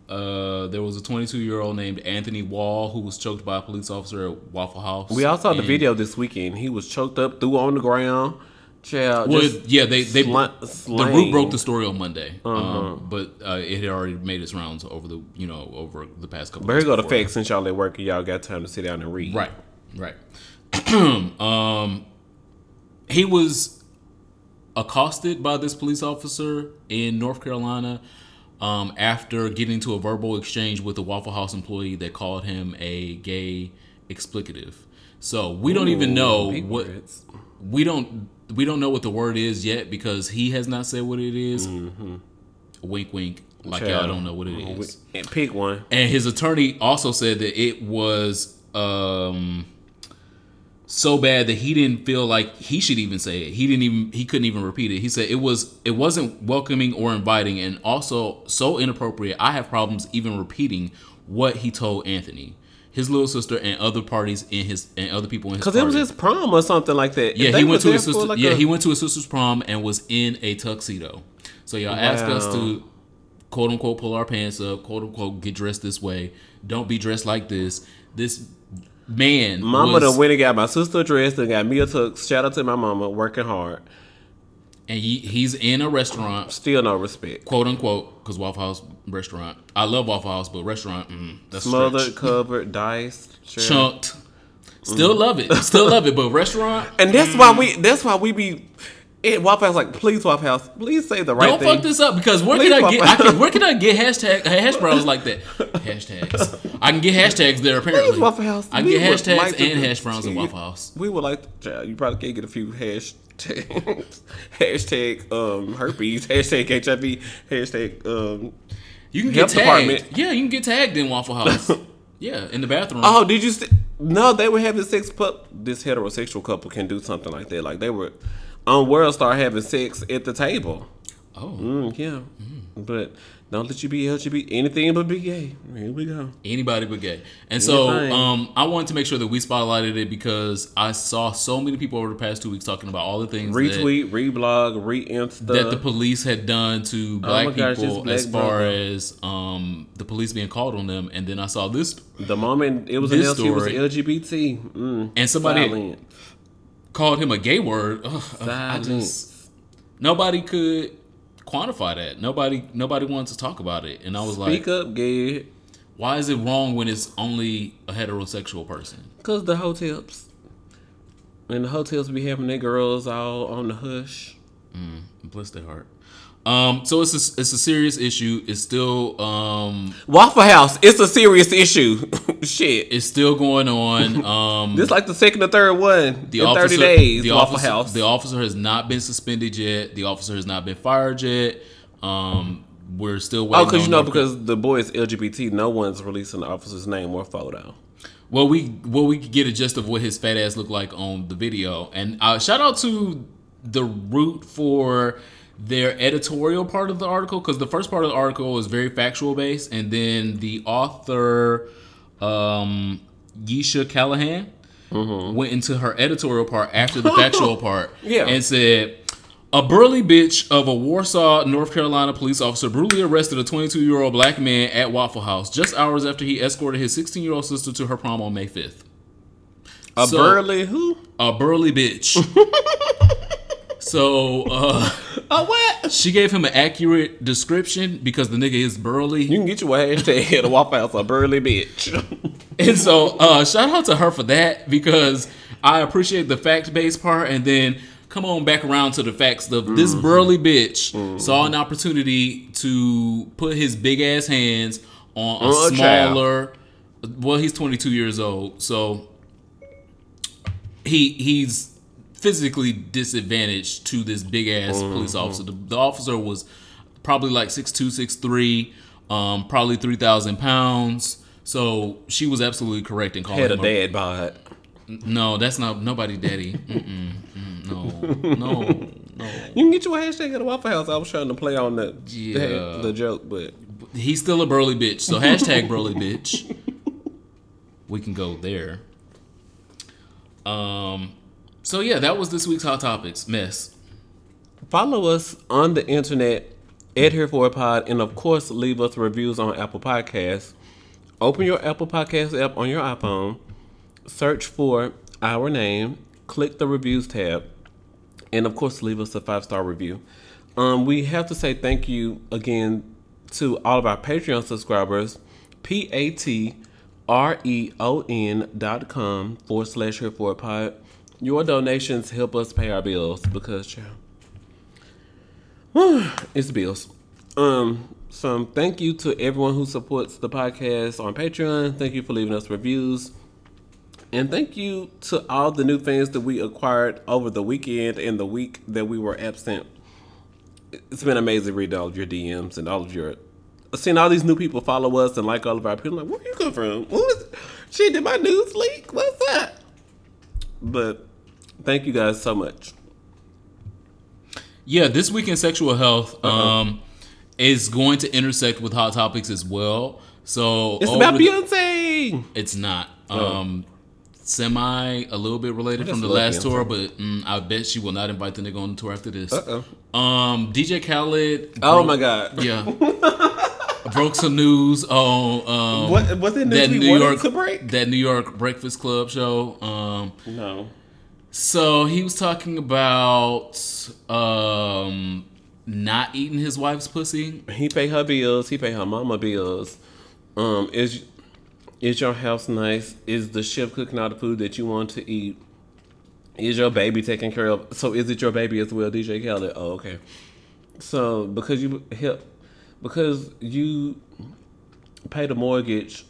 uh, there was a 22 year old named Anthony Wall who was choked by a police officer at Waffle House. We all saw the video this weekend. He was choked up, threw on the ground. Child, Well, yeah, they they sla- the root broke the story on Monday, Uh-huh. um, but uh, it had already made its rounds over the you know over the past couple. But here go the facts since y'all at work and y'all got time to sit down and read. Right, right. (clears throat) um, he was accosted by this police officer in North Carolina um, after getting to a verbal exchange with a Waffle House employee that called him a gay explicative. So we don't even know what words. we don't we don't know what the word is yet because he has not said what it is. Wink, wink. Like y'all don't know what it is. And pick one. And his attorney also said that it was um, so bad that he didn't feel like he should even say it. He didn't even he couldn't even repeat it. He said it was it wasn't welcoming or inviting and also so inappropriate. I have problems even repeating what he told Anthony, his little sister, and other parties in his and other people in his Cause it was his prom or something like that. Yeah, he went to his sister. like, yeah, a- he went to his sister's prom and was in a tuxedo. So y'all ask us to quote unquote pull our pants up, quote unquote get dressed this way. Don't be dressed like this. This man, Mama was, done went and got my sister dressed and got me a tux. Shout out to my mama, working hard. and he, he's in a restaurant, Still no respect. quote unquote, because Waffle House restaurant. I love Waffle House, but restaurant, mm, that's Smothered, stretch. covered, diced. Chunked. Still love it, still love it, but restaurant. And that's why we. That's why we be. At Waffle House, like, please, Waffle House, please say the right thing. Don't fuck this up because where Please can I get? I can, where can I get hashtag hash browns like that? (laughs) Hashtags. I can get hashtags there apparently. Please, Waffle House. I can get hashtags like and hash browns in Waffle House. We would like to. You probably can't get a few hashtags. (laughs) hashtag um, herpes. (laughs) Hashtag HIV. Hashtag um. You can get tagged. department. Yeah, you can get tagged in Waffle House. yeah, in the bathroom. Oh, did you? St- no, they were having sex. Pup. This heterosexual couple can do something like that. Like they were on World Star having sex at the table. Oh, Mm, yeah, but don't let you be LGBT. Anything but be gay. Here we go. anybody but gay. And so, um, I wanted to make sure that we spotlighted it because I saw so many people over the past two weeks talking about all the things that, Retweet, reblog, re-insta. that the police had done to black Oh my gosh, people as far brother. as um, the police being called on them. And then I saw this, The moment it was This announced he was LGBT, mm, and somebody. Called him a gay word. Ugh, I just nobody could quantify that. Nobody nobody wanted to talk about it, and I was Speak like, up, gay. why is it wrong when it's only a heterosexual person? Cause the hotels and the hotels be having their girls all on the hush. Mm, Bless their heart. Um, so it's a, it's a serious issue. It's still um, Waffle House, it's a serious issue. (laughs) Shit. It's still going on. (laughs) Um, This like the second or third one the in officer, 30 days. the Waffle officer, House. the officer has not been suspended yet. The officer has not been fired yet. Um, we're still waiting. oh, because you know, because the boy is LGBT, no one's releasing the officer's name or photo. Well, we well we could get a gist of what his fat ass looked like on the video, and uh, shout out to the root for their editorial part of the article because the first part of the article was very factual based, and then the author, um, Yesha Callahan, went into her editorial part after the factual (laughs) part, Yeah. and said. A burly bitch of a Warsaw, North Carolina police officer brutally arrested a 22 year old black man at Waffle House just hours after he escorted his 16 year old sister to her prom on May 5th. A So- burly who? A burly bitch. (laughs) so uh, A what? she gave him an accurate description because the nigga is burly. You can get your hashtag (laughs) at a Waffle House, a burly bitch. (laughs) And so uh, shout out to her for that because I appreciate the fact based part and then come on back around to the facts of Mm-hmm. this burly bitch saw an opportunity to put his big ass hands on a On a child. smaller well he's 22 years old so he he's physically disadvantaged to this big ass Mm-hmm. police officer the, the officer was probably like 6'2 6'3 um, probably 3000 pounds so she was absolutely correct in calling Had a him dad bod. no, that's not nobody daddy. Mm-mm, mm, no, no, no. You can get your hashtag at the Waffle House. I was trying to play on the Yeah. the joke, but He's still a burly bitch. So hashtag burly bitch. We can go there. Um. So yeah, that was this week's hot topics. Mess. follow us on the internet at Here for a Pod, and of course, leave us reviews on Apple Podcasts. Open your Apple Podcast app on your iPhone, search for our name, click the reviews tab, and of course, leave us a five star review. Um, we have to say thank you again to all of our Patreon subscribers. P A T R E O N dot com forward slash here for a pod. Your donations help us pay our bills because, child, (sighs) it's bills. Um, so thank you to everyone who supports the podcast on Patreon. Thank you for leaving us reviews. And thank you to all the new fans that we acquired over the weekend and the week that we were absent. It's been amazing reading all of your DMs and all of your seeing all these new people follow us and like all of our people. Like, where you come from? What was shit? Did my news leak? What's that? But thank you guys so much. Yeah, this week in sexual health um is going to intersect with hot topics as well. So It's about the- Beyonce. It's not. Um, semi a little bit related from the last Beyonce. tour, but mm, I bet she will not invite the nigga on the tour after this. Uh-oh. Um, DJ Khaled. Oh my god. (laughs) Yeah. (laughs) broke some news on um What was it? that News we New York to break? that New York Breakfast Club show. Um, No. So he was talking about um not eating his wife's pussy. He pay her bills. He pay her mama bills. Um, is is your house nice? Is the chef cooking all the food that you want to eat? Is your baby taken care of? So is it your baby as well, DJ Khaled? Oh, okay. So because you help, because you pay the mortgage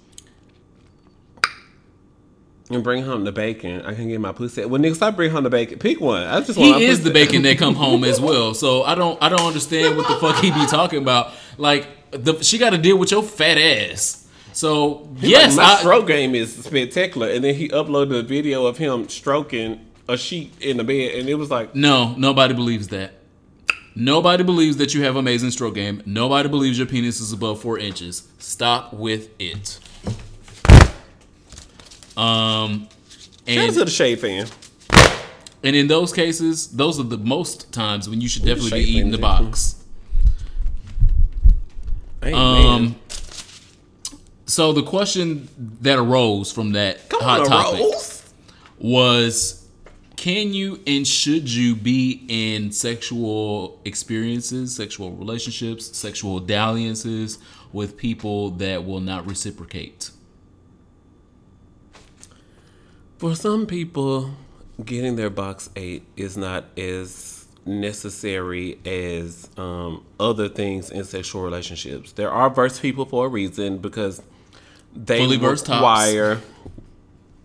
and bring home the bacon, I can get my pussy. Well, nigga, stop bringing home the bacon. Pick one. I just want He is pussy. the bacon that come home as (laughs) well. So I don't I don't understand what the fuck he be talking about. Like the she got to deal with your fat ass. So yes, Like, my I, stroke game is spectacular. And then he uploaded a video of him stroking a sheet in the bed, and it was like, no, nobody believes that. Nobody believes that you have amazing stroke game. Nobody believes your penis is above four inches. Stop with it. Um, shout out and to the Shade fan. and in those cases, those are the most times when you should definitely be eating the box. Amen. Um, so the question that arose from that Come hot on, topic was can you and should you be in sexual experiences, sexual relationships, sexual dalliances with people that will not reciprocate? For some people, getting their box eight is not as necessary as um, other things in sexual relationships. There are verse people for a reason because they Fully require.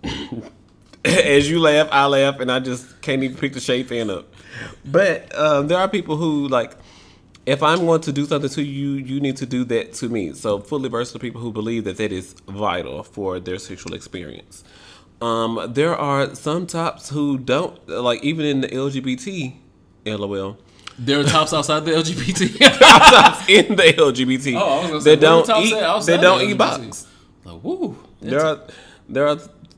(laughs) As you laugh, I laugh, and I just can't even pick the shade fan up. But um, there are people who like, if I'm going to do something to you, you need to do that to me. So fully versed are people who believe that that is vital for their sexual experience. Um, there are some tops who don't like, even in the LGBT, lol. There are tops outside the LGBT. (laughs) tops in the LGBT. Oh, I was gonna say, they don't the eat. tops at outside They don't eat box. like, woo. There are there are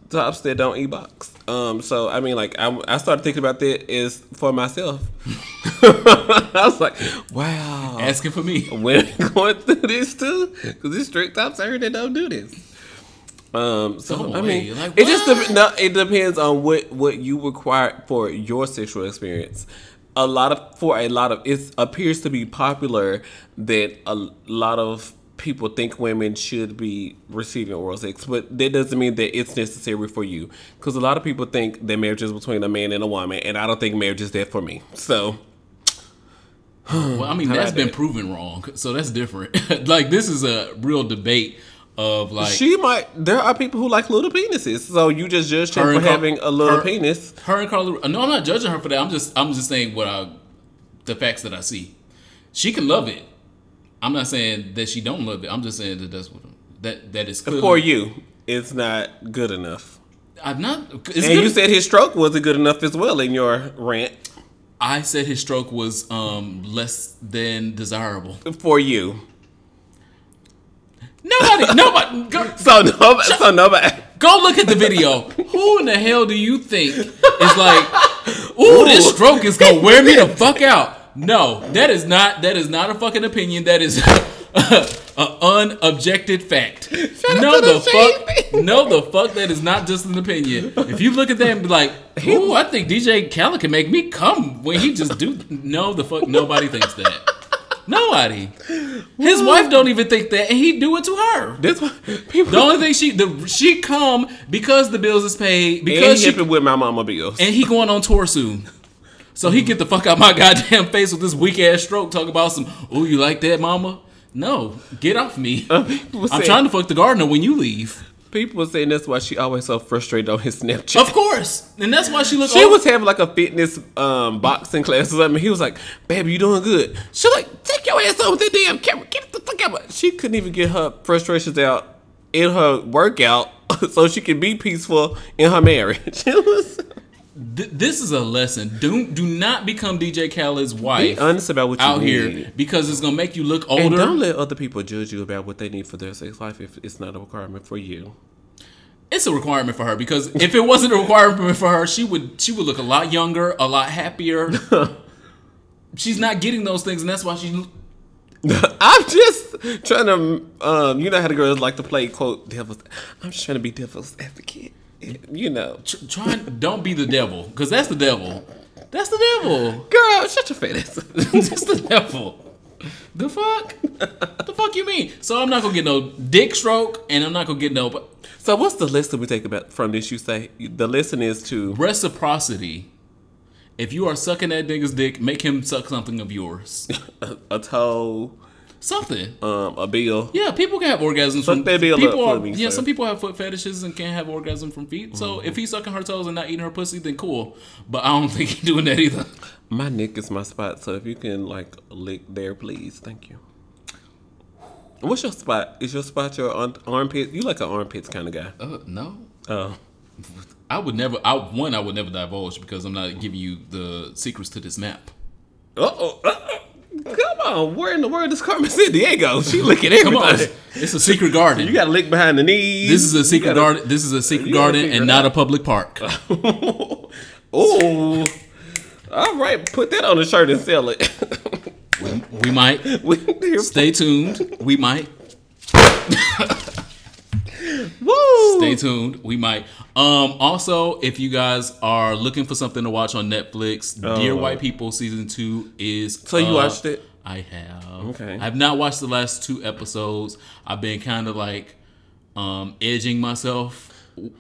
tops that don't eat box. Um, so I mean, like I, I started thinking about that is for myself. (laughs) I was like, wow, Asking for me. we're (laughs) going through this too because these strict tops I heard they don't do this. Um, so I mean. Like, it just dep- no, it depends on what what you require for your sexual experience. A lot of for a lot of it appears to be popular that a lot of people think women should be receiving oral sex, but that doesn't mean that it's necessary for you. Because a lot of people think that marriage is between a man and a woman, and I don't think marriage is that for me. So Well, I mean, that's been that? proven wrong. So that's different. (laughs) like, this is a real debate of like she might. There are people who like little penises, so you just judged her, Her for Car- having a little her- penis. her and Carla. No, I'm not judging her for that. I'm just I'm just saying what I the facts that I see. She can love it. I'm not saying that she don't love it. I'm just saying that that's what that that is clearly, For you, it's not good enough. I'm not. And good. you said his stroke wasn't good enough as well in your rant. I said his stroke was um less than desirable. For you. Nobody, nobody. Go, So nobody, so nobody. go look at the video. Who in the hell do you think is like, ooh, this stroke is gonna wear me the fuck out? No, that is not. That is not a fucking opinion. That is (laughs) a unobjected fact. no, to the the shade fuck. (laughs) No, the fuck. That is not just an opinion. If you look at that and be like, ooh, I think DJ Khaled can make me come when he just do. No, the fuck. Nobody thinks that. Nobody. His wife don't even think that, and he do it to her. People. The only thing she the she come because the bills is paid and because he she with my mama bills. and he going on tour soon. So he get the fuck out my (laughs) goddamn face with this weak ass stroke Talk about some oh you like that mama? No, get off me. Uh, people I'm say- trying to fuck the gardener when you leave. People were saying that's why she always so frustrated on his Snapchat. Of course, and that's why she look. She old. was having like a fitness um, boxing class or something. He was like, "Baby, you doing good?" She like, "Take your ass with that damn camera. Get the fuck out!" She couldn't even get her frustrations out in her workout (laughs) so she could be peaceful in her marriage. (laughs) It was Th- this is a lesson. Do do not become DJ Khaled's wife be honest about what you out need. here because it's gonna make you look and older. don't let other people judge you about what they need for their sex life if it's not a requirement for you. it's a requirement for her because if it wasn't a requirement for her, she would she would look a lot younger, a lot happier. (laughs) She's not getting those things, and that's why she. (laughs) I'm just trying to, um, you know how the girls like to play quote devil's. I'm just trying to be devil's advocate. You know, tr- Try and don't be the devil, because that's the devil. That's the devil. girl, shut your face. (laughs) that's the devil. The fuck? the fuck you mean? So I'm not gonna get no dick stroke, and I'm not gonna get no But So what's the lesson we take about from this? You say the lesson is to reciprocity. If you are sucking that nigga's dick, make him suck something of yours. a, (laughs) a toe, Something. um, a bill. Yeah, people can have orgasms from that bill up people. for Are, me, yeah, sir. some people have foot fetishes and can't have orgasm from feet. So Mm-hmm. if he's sucking her toes and not eating her pussy, then cool. But I don't (laughs) think he's doing that either. My neck is my spot, so if you can like lick there, please, thank you. What's your spot? Is your spot your arm- armpit? You like an armpits kind of guy? Uh, no, Oh, I would never. I one, I would never divulge because I'm not giving you the secrets to this map. uh oh, on! Where in the world is Carmen (laughs) Sandiego? She licking Come on, everything. it's a secret garden. You got to lick behind the knees. this is a secret gotta- garden. This is a secret garden and not out. a public park. (laughs) oh, all right. Put that on a shirt and sell it. We might (laughs) We- here- stay tuned. We might Woo! Stay tuned. We might. Um. Also, if you guys are looking for something to watch on Netflix, Dear Oh. White People season two is. So you up. watched it? I have. Okay. I've not watched the last two episodes. I've been kind of like um edging myself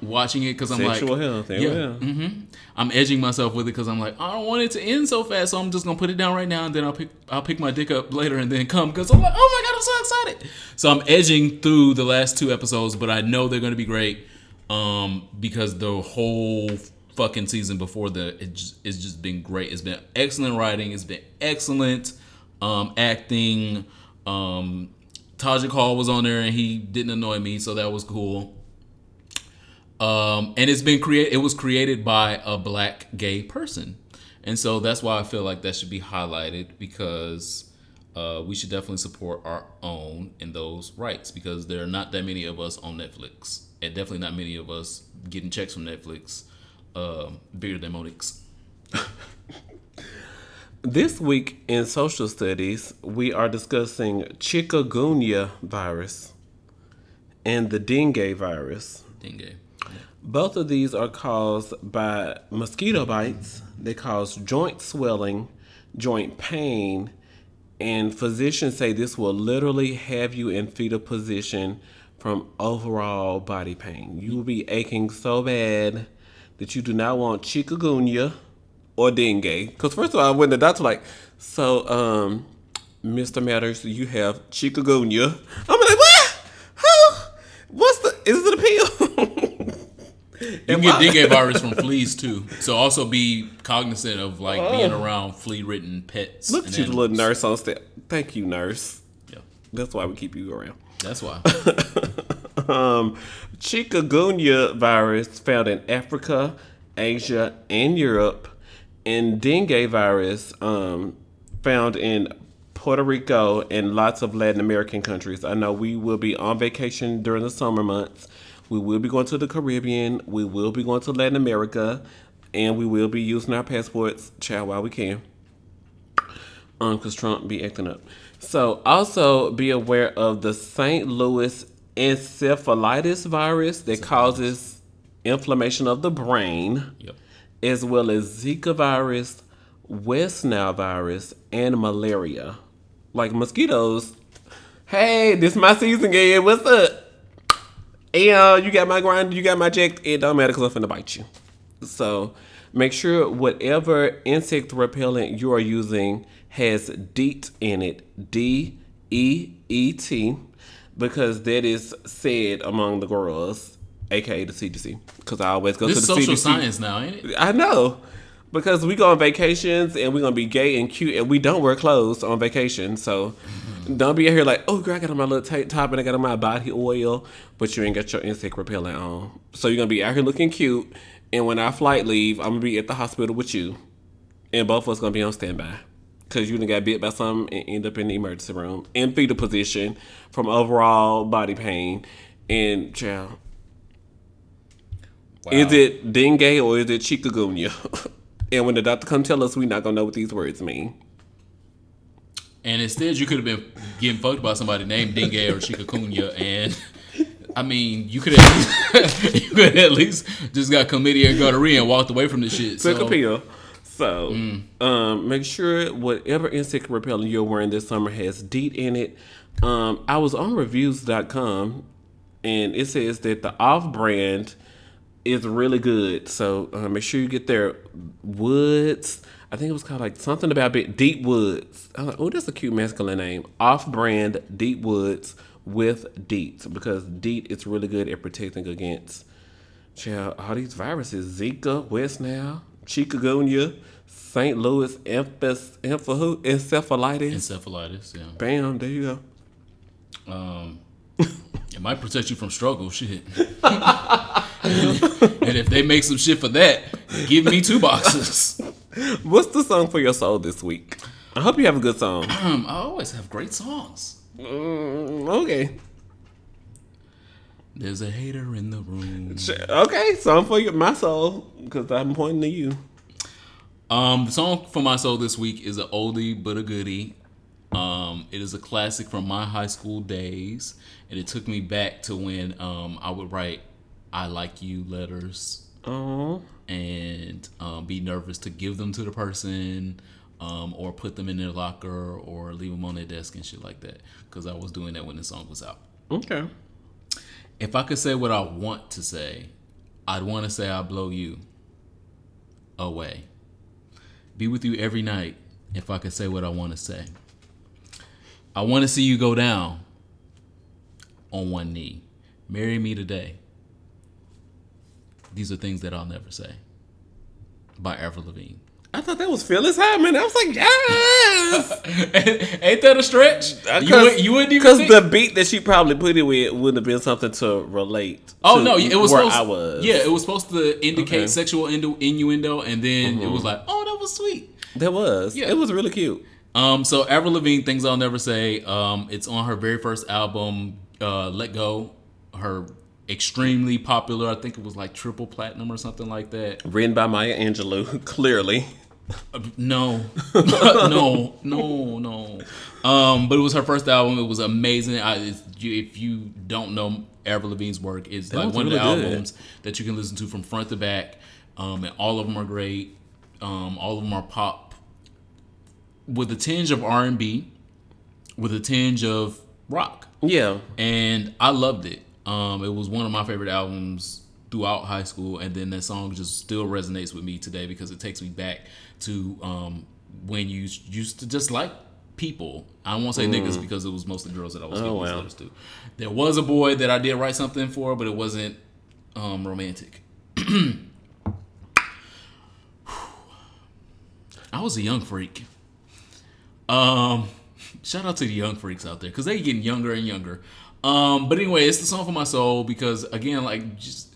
watching it because I'm Sexual like, health. Yeah, we go. hmm I'm edging myself with it because I'm like, I don't want it to end so fast, so I'm just gonna put it down right now, and then I'll pick I'll pick my dick up later and then come because I'm like, oh my god, I'm so excited. So I'm edging through the last two episodes, but I know they're gonna be great um, because the whole fucking season before the it just, it's just been great. It's been excellent writing. It's been excellent um, acting. Um, Tajik Hall was on there and he didn't annoy me, so that was cool. Um, and it's been created. It was created by a black gay person, and so that's why I feel like that should be highlighted because uh, we should definitely support our own in those rights because there are not that many of us on Netflix, and definitely not many of us getting checks from Netflix um bigger than Mo'Nique's. (laughs) This week in social studies, we are discussing chikungunya virus and the dengue virus. Dengue. Both of these are caused by mosquito bites. They cause joint swelling, joint pain, and physicians say this will literally have you in fetal position from overall body pain. You will be aching so bad that you do not want chikungunya or dengue. Because first of all, when the doctor like, so um, Mr. Matters, you have chikungunya. I'm like, what? How? What's the? Is it a pill? (laughs) You can get dengue (laughs) virus from fleas too. So also be cognizant of like being around flea-ridden pets. Look at you, the animals. little nurse on step. Thank you, nurse. Yeah, That's why we keep you around. that's why. (laughs) um, chikungunya virus found in Africa, Asia, and Europe, and dengue virus um, found in Puerto Rico and lots of Latin American countries. I know we will be on vacation during the summer months. We will be going to the Caribbean. We will be going to Latin America, and we will be using our passports, child, while we can um, because Trump be acting up. So also be aware of the St. Louis encephalitis virus that causes inflammation of the brain, Yep. As well as Zika virus, West Nile virus, and malaria. Like mosquitoes. Hey, this my season again. What's up? Yeah, you got my grind, you got my jack. It don't matter because I'm finna bite you. So make sure whatever insect repellent you are using has DEET in it. D E E T. Because that is said among the girls, aka the CDC. Because I always go This to the social CDC. science now, ain't it? I know. Because we go on vacations and we're gonna be gay and cute and we don't wear clothes on vacation. So mm-hmm. don't be out here like, oh girl, I got on my little tight top and I got on my body oil, but you ain't got your insect repellent on. So you're gonna be out here looking cute and when our flight leave, I'm gonna be at the hospital with you. And both of us gonna be on standby. Cause you done got bit by something and end up in the emergency room in fetal position from overall body pain. And child, is it dengue or is it chikungunya? (laughs) and when the doctor come tell us, we not gonna know what these words mean. And instead, you could have been getting fucked by somebody named Dengue or Chikungunya, and I mean, you could have (laughs) you could at least just got chlamydia and gonorrhea and walked away from this shit. Took So, a pill. So, um, make sure whatever insect repellent you're wearing this summer has DEET in it. Um, I was on reviews.com and it says that the off brand is really good. So, uh, make sure you get their Woods. I think it was called like something about Deep Woods. I was like, oh, that's a cute masculine name. Off brand Deep Woods with DEET because DEET is really good at protecting against Child, all these viruses: Zika, West Nile, chikungunya, St. Louis emphys, emph- encephalitis. encephalitis. Yeah. Bam, there you go. Um, (laughs) it might protect you from struggle. Shit. (laughs) and if they make some shit for that, give me two boxes. (laughs) What's the song for your soul this week? I hope you have a good song. (clears throat) I always have great songs. Mm, okay, There's a hater in the room. Okay, song for your, my soul because I'm pointing to you. Um, the song for my soul this week is an oldie but a goodie. Um, it is a classic from my high school days, and it took me back to when um, I would write "I like you" letters Oh, and um, be nervous to give them to the person, um, or put them in their locker, or leave them on their desk and shit like that. Because I was doing that when the song was out. okay. If I could say what I want to say I'd want to say I blow you away. Be with you every night if I could say what I want to say. I want to see you go down on one knee. Marry me today. These are things that I'll never say. By Avril Lavigne. I thought that was Phyllis Hyman. I was like, yes. (laughs) Ain't that a stretch? You, would, you wouldn't even because think- the beat that she probably put it with wouldn't have been something to relate. Oh to no! It was where supposed, I was. Yeah, it was supposed to indicate Okay. sexual innu- innuendo, and then it was like, oh, that was sweet. That was. Yeah. It was really cute. Um, so Avril Lavigne, things I'll never say. Um, it's on her very first album, uh, Let Go. Her extremely popular. I think it was like triple platinum or something like that. Written by Maya Angelou, (laughs) clearly. No, (laughs) no, no, no. Um, but it was her first album. It was amazing. I, if you don't know Avril Lavigne's work, it's like was one of the good. albums that you can listen to from front to back. Um, and all of them are great. Um, all of them are pop with a tinge of R and B, with a tinge of rock Yeah. and I loved it. Um, it was one of my favorite albums throughout high school, and then that song just still resonates with me today because it takes me back to um, when you used to just like people. I won't say niggas because it was mostly girls that I was giving these wow. letters to. There was a boy that I did write something for, but it wasn't um, romantic. (clears throat) I was a young freak. Um, shout out to the young freaks out there because they getting younger and younger. Um, but anyway, it's the song for my soul because again, like just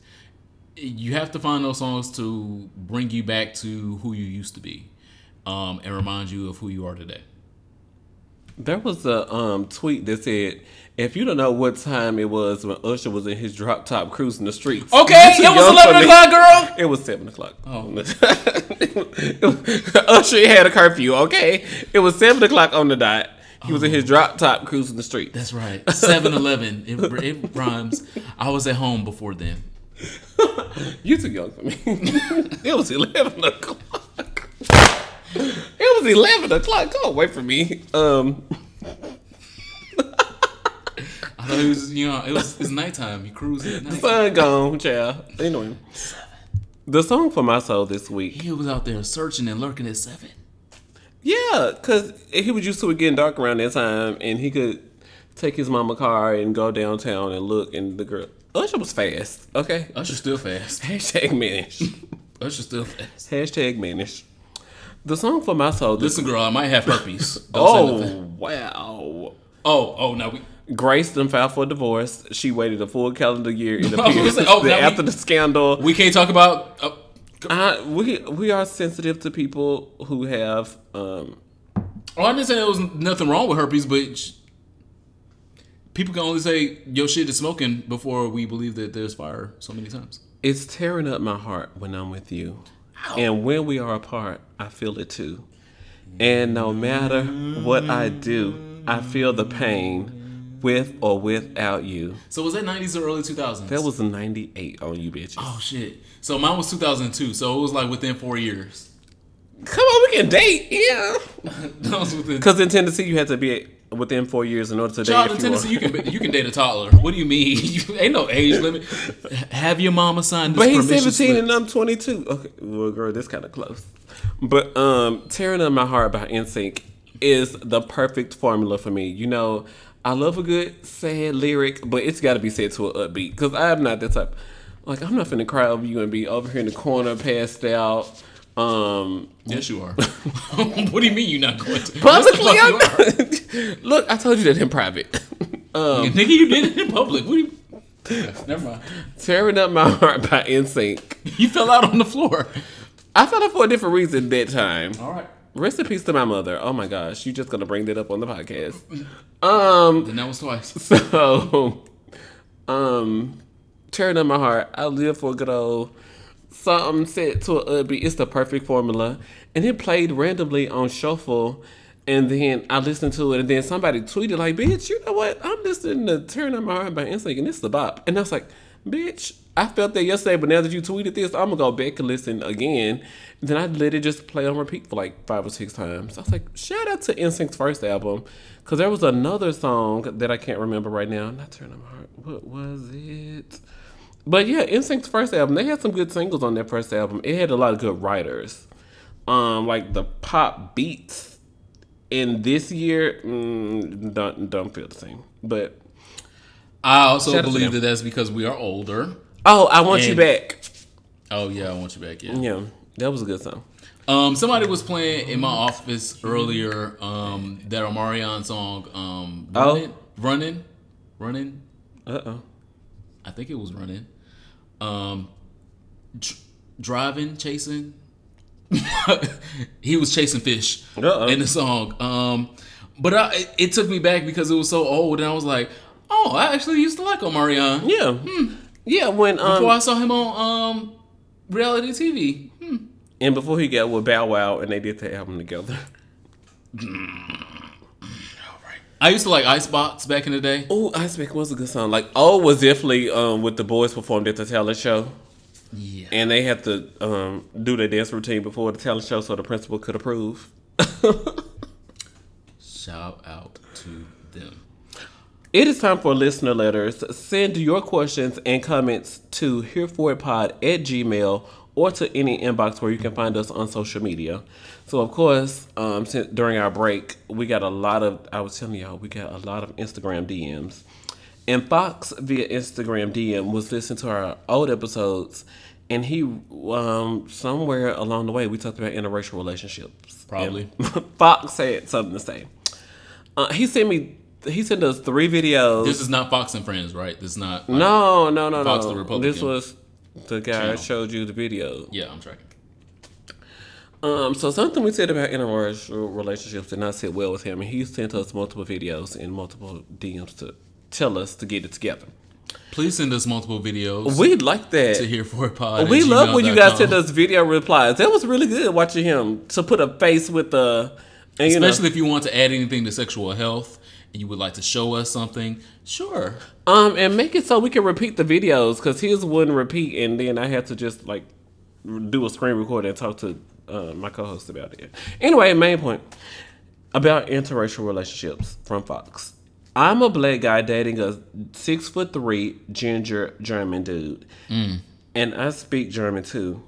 you have to find those songs to bring you back to who you used to be, um, and remind you of who you are today. There was a um, tweet that said, if you don't know what time it was when Usher was in his drop top cruising the streets. Okay, it was eleven o'clock, girl. It was 7 o'clock. Oh. (laughs) It was- Usher had a curfew, okay? It was 7 o'clock on the dot. He was in his drop top cruising the streets. That's right. 7-Eleven. It, it rhymes. I was at home before then. (laughs) You too young for me. (laughs) it was 11 o'clock. It was 11 o'clock. Go away from me. Um, I thought it was you know it was it's nighttime. You cruise at night. sun gone, child. Anyway. The song for my soul this week He was out there searching and lurking at seven. Yeah, cause he was used to it getting dark around that time, and he could take his mama car and go downtown and look, and the girl Usher was fast. Okay, Usher still fast. hashtag mannish. Usher still fast. hashtag mannish. The song for my soul. Listen, girl, I might have herpes. (laughs) Oh wow. oh, oh, now we. Grace done filed for divorce. She waited a full calendar year. It (laughs) appears oh, that we- after the scandal. We can't talk about. Uh, I, we we are sensitive to people who have um, oh, I didn't say there was nothing wrong with herpes, but sh- people can only say your shit is smoking before we believe that there's fire so many times. It's tearing up my heart when I'm with you. And when we are apart, I feel it too. And no matter what I do, I feel the pain with or without you. So was that 90s or early 2000s? That was 98 on you bitches. Oh shit. So mine was 2002. So it was like within four years. Come on, we can date. Yeah. (laughs) Because in Tennessee, you have to be within four years in order to Child date. in if you Tennessee, you can you can date a toddler. What do you mean? (laughs) You, ain't no age limit. Have your mama sign this But he's permission 17 slip. and I'm 22. Okay, well, girl, this kind of close. But um, "Tearing Up My Heart" by NSYNC is the perfect formula for me. You know, I love a good sad lyric, but it's got to be said to an upbeat because I'm not that type. Like, I'm not finna cry over you and be over here in the corner, passed out. Um, Yes, you are. (laughs) (laughs) what do you mean you're not going to? publicly, Yes, the fuck you I'm not. (laughs) look. I told you that in private. are. Nigga, you did it in public. What do you? Never mind. "Tearing Up My Heart" by NSYNC. You fell out on the floor. I fell out for a different reason that time. All right. Rest in peace to my mother. Oh my gosh, you just gonna bring that up on the podcast. Um, Then that was twice. (laughs) so, um, tearing up my heart. I live for a good old something set to an upbeat. It's the perfect formula, and it played randomly on shuffle. And then I listened to it, and then somebody tweeted like, "Bitch, you know what? I'm listening to Tearing Up My Heart by NSYNC, and it's the bop." And I was like, "Bitch, I felt that yesterday, but now that you tweeted this, I'm gonna go back and listen again." And then I let it just play on repeat for like five or six times. I was like, "Shout out to NSYNC's first album," because there was another song that I can't remember right now. Not Tearing Up My Heart. What was it? But yeah, NSYNC's first album, they had some good singles on their first album. It had a lot of good writers. Um, like the pop beats in this year mm, don't don't feel the same. But I also Shout out to believe that that's because we are older. Oh, I want you back. Oh yeah, I want you back. Yeah. Yeah, that was a good song. Um, somebody was playing in my office earlier. Um, that Omarion song. Um, Oh. running, running, running. Uh oh. I think it was running. Um, dr- driving, chasing. (laughs) he was chasing fish Uh-oh. in the song. Um, but I, it, it took me back because it was so old, and I was like, "Oh, I actually used to like Omarion Yeah, yeah. When um, before I saw him on um, reality TV." Hmm. and before he got with Bow Wow, and they did the album together. I used to like Icebox back in the day. Oh, Ice Pick was a good song. Like, oh, was definitely um with the boys performed at the talent show. Yeah. and they had to um, do their dance routine before the talent show so the principal could approve. (laughs) Shout out to them. It is time for listener letters. Send your questions and comments to hereforitpod at gmail or to any inbox where you can find us on social media. So, of course, um, since, during our break, we got a lot of, I was telling y'all, we got a lot of Instagram DMs. And Fox via Instagram DM was listening to our old episodes, and he um, somewhere along the way we talked about interracial relationships. Probably. (laughs) Fox had something to say. Uh, he sent me. He sent us three videos. This is not Fox and Friends, right? This is not. like- no, no, no, Fox no. the Republican This was the guy channel. showed you the video. Yeah, I'm tracking. Um, so something we said about interracial relationships did not sit well with him, and he sent us multiple videos and multiple DMs to tell us to get it together. Please send us multiple videos We'd like that. to hear for a pod. We love when you guys send us video replies. That was really good watching him to put a face with the, and you know, Especially if you want to add anything to sexual health you would like to show us something, sure. um, and make it so we can repeat the videos because his wouldn't repeat, and then I had to just like do a screen record and talk to uh, my co-host about it. Anyway, main point about interracial relationships from Fox. I'm a black guy dating a six foot three ginger German dude, and I speak German too.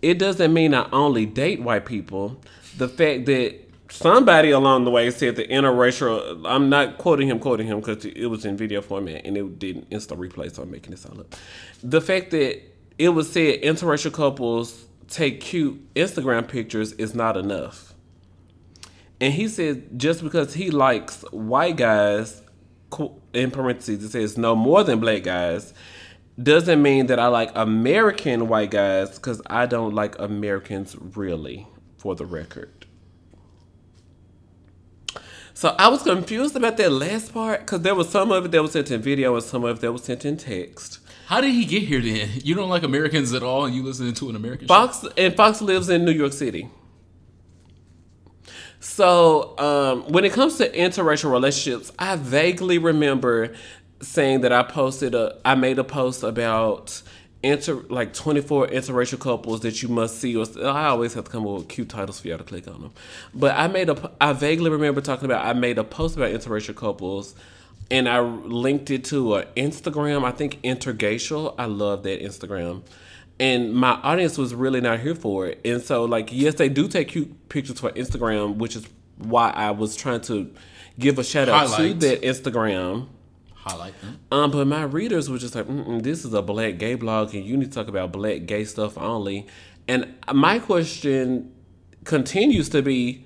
It doesn't mean I only date white people. The fact that somebody along the way said the interracial, I'm not quoting him, quoting him because it was in video format and it didn't instant replay, so I'm making this all up. The fact that it was said interracial couples take cute Instagram pictures is not enough. And he said just because he likes white guys, in parentheses, it says no more than black guys, doesn't mean that I like American white guys because I don't like Americans really, for the record. So I was confused about that last part because there was some of it that was sent in video and some of it that was sent in text. How did he get here then? You don't like Americans at all and you listening to an American show? Fox and Fox lives in New York City. So um, when it comes to interracial relationships, I vaguely remember saying that I posted a, I made a post about inter like twenty four interracial couples that you must see. Or I always have to come up with cute titles for y'all to click on them. But I made a, I vaguely remember talking about I made a post about interracial couples. And I linked it to an Instagram, I think Intergacial. I love that Instagram and my audience was really not here for it. And so, like, yes, they do take cute pictures for Instagram, which is why I was trying to give a shout out to that Instagram. Highlight them. Um, but my readers were just like, "This is a black gay blog, and you need to talk about black gay stuff only." And my question continues to be,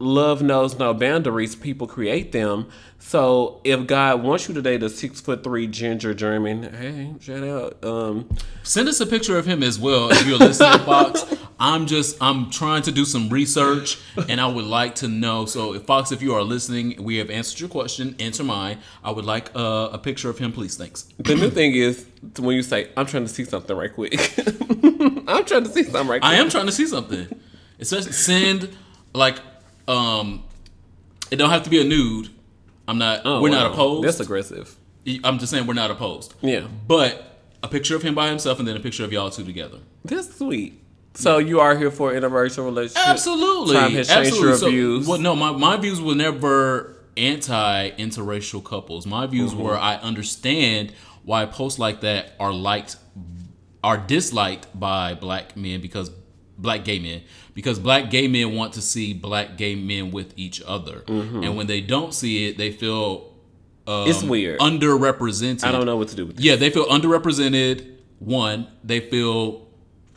love knows no boundaries. People create them. So if God wants you to date a six foot three ginger German, hey, shout out. Um, Send us a picture of him as well if you're listening, (laughs) Fox. I'm just I'm trying to do some research and I would like to know. So if Fox, if you are listening, we have answered your question, answer mine. I would like uh, a picture of him, please. Thanks. The new thing is when you say, "I'm trying to see something right quick." (laughs) I'm trying to see something right quick. I am trying to see something. Especially send like um it don't have to be a nude. I'm not Oh, we're not opposed. That's aggressive. I'm just saying we're not opposed. Yeah, But a picture of him by himself and then a picture of y'all two together. that's sweet. So you are here for an interracial relationship? Absolutely. Time has changed Absolutely. your So, views. Well, no, my, my views were never anti interracial couples. My views Mm-hmm. were I understand why posts like that are liked are disliked by black men because black gay men because black gay men want to see black gay men with each other and when they don't see it they feel um, It's weird. underrepresented I don't know what to do with this. yeah, they feel underrepresented. One, they feel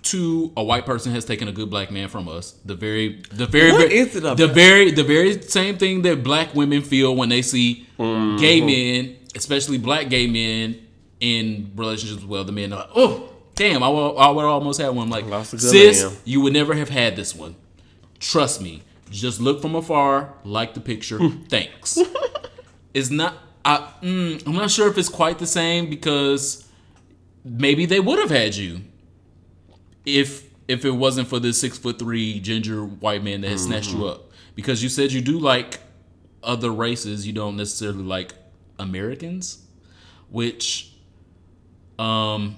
two, a white person has taken a good black man from us. The very, the very, What is it about- the very, the very same thing that black women feel when they see Mm-hmm. gay men, especially black gay men, in relationships with other men. Like, oh, damn, I would, I would almost have one. I'm like, sis, man." you would never have had this one. Trust me. Just look from afar, like the picture. Thanks. (laughs) It's not. I, mm, I'm not sure if it's quite the same because maybe they would have had you if if it wasn't for this six foot three ginger white man that had snatched you up. Because you said you do like other races, you don't necessarily like Americans, which um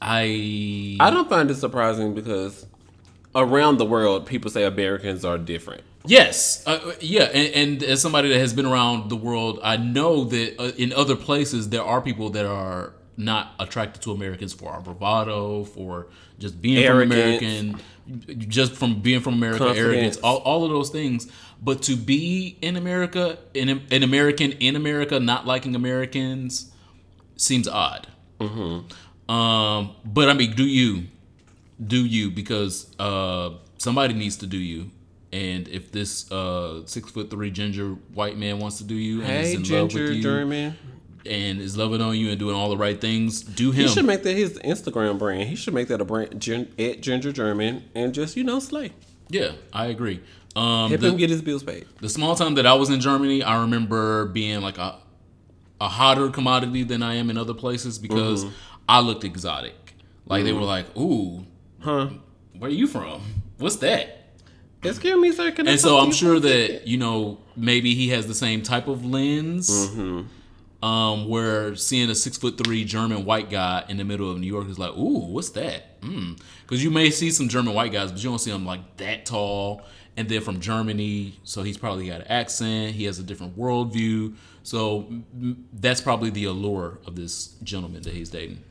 I I don't find it surprising because around the world, people say Americans are different. Yes, uh, yeah, and, and as somebody that has been around the world, I know that uh, in other places there are people that are not attracted to Americans for our bravado, for just being Arrogance. from American, just from being from America, Confidence. arrogance, all, all of those things. But to be in America, in an American in America, not liking Americans, seems odd. Um, but I mean, do you? Do you? Because uh, somebody needs to do you. And if this uh, six foot three ginger white man wants to do you and is Hey, in love ginger with you German. and is loving on you and doing all the right things, do him. He should make that his Instagram brand. He should make that a brand gin, at Ginger German and just you know slay. yeah, I agree. Um, Help the, him get his bills paid. the small time that I was in Germany, I remember being like a a hotter commodity than I am in other places because Mm-hmm. I looked exotic. Like they were like, "Ooh, Huh? where are you from? What's that?" Excuse me, sir. And so I'm sure for a second? that you know maybe he has the same type of lens. Um, where seeing a six foot three German white guy in the middle of New York is like, ooh, what's that? Because you may see some German white guys, but you don't see them like that tall. And then from Germany, so he's probably got an accent. He has a different worldview. So mm, that's probably the allure of this gentleman that he's dating.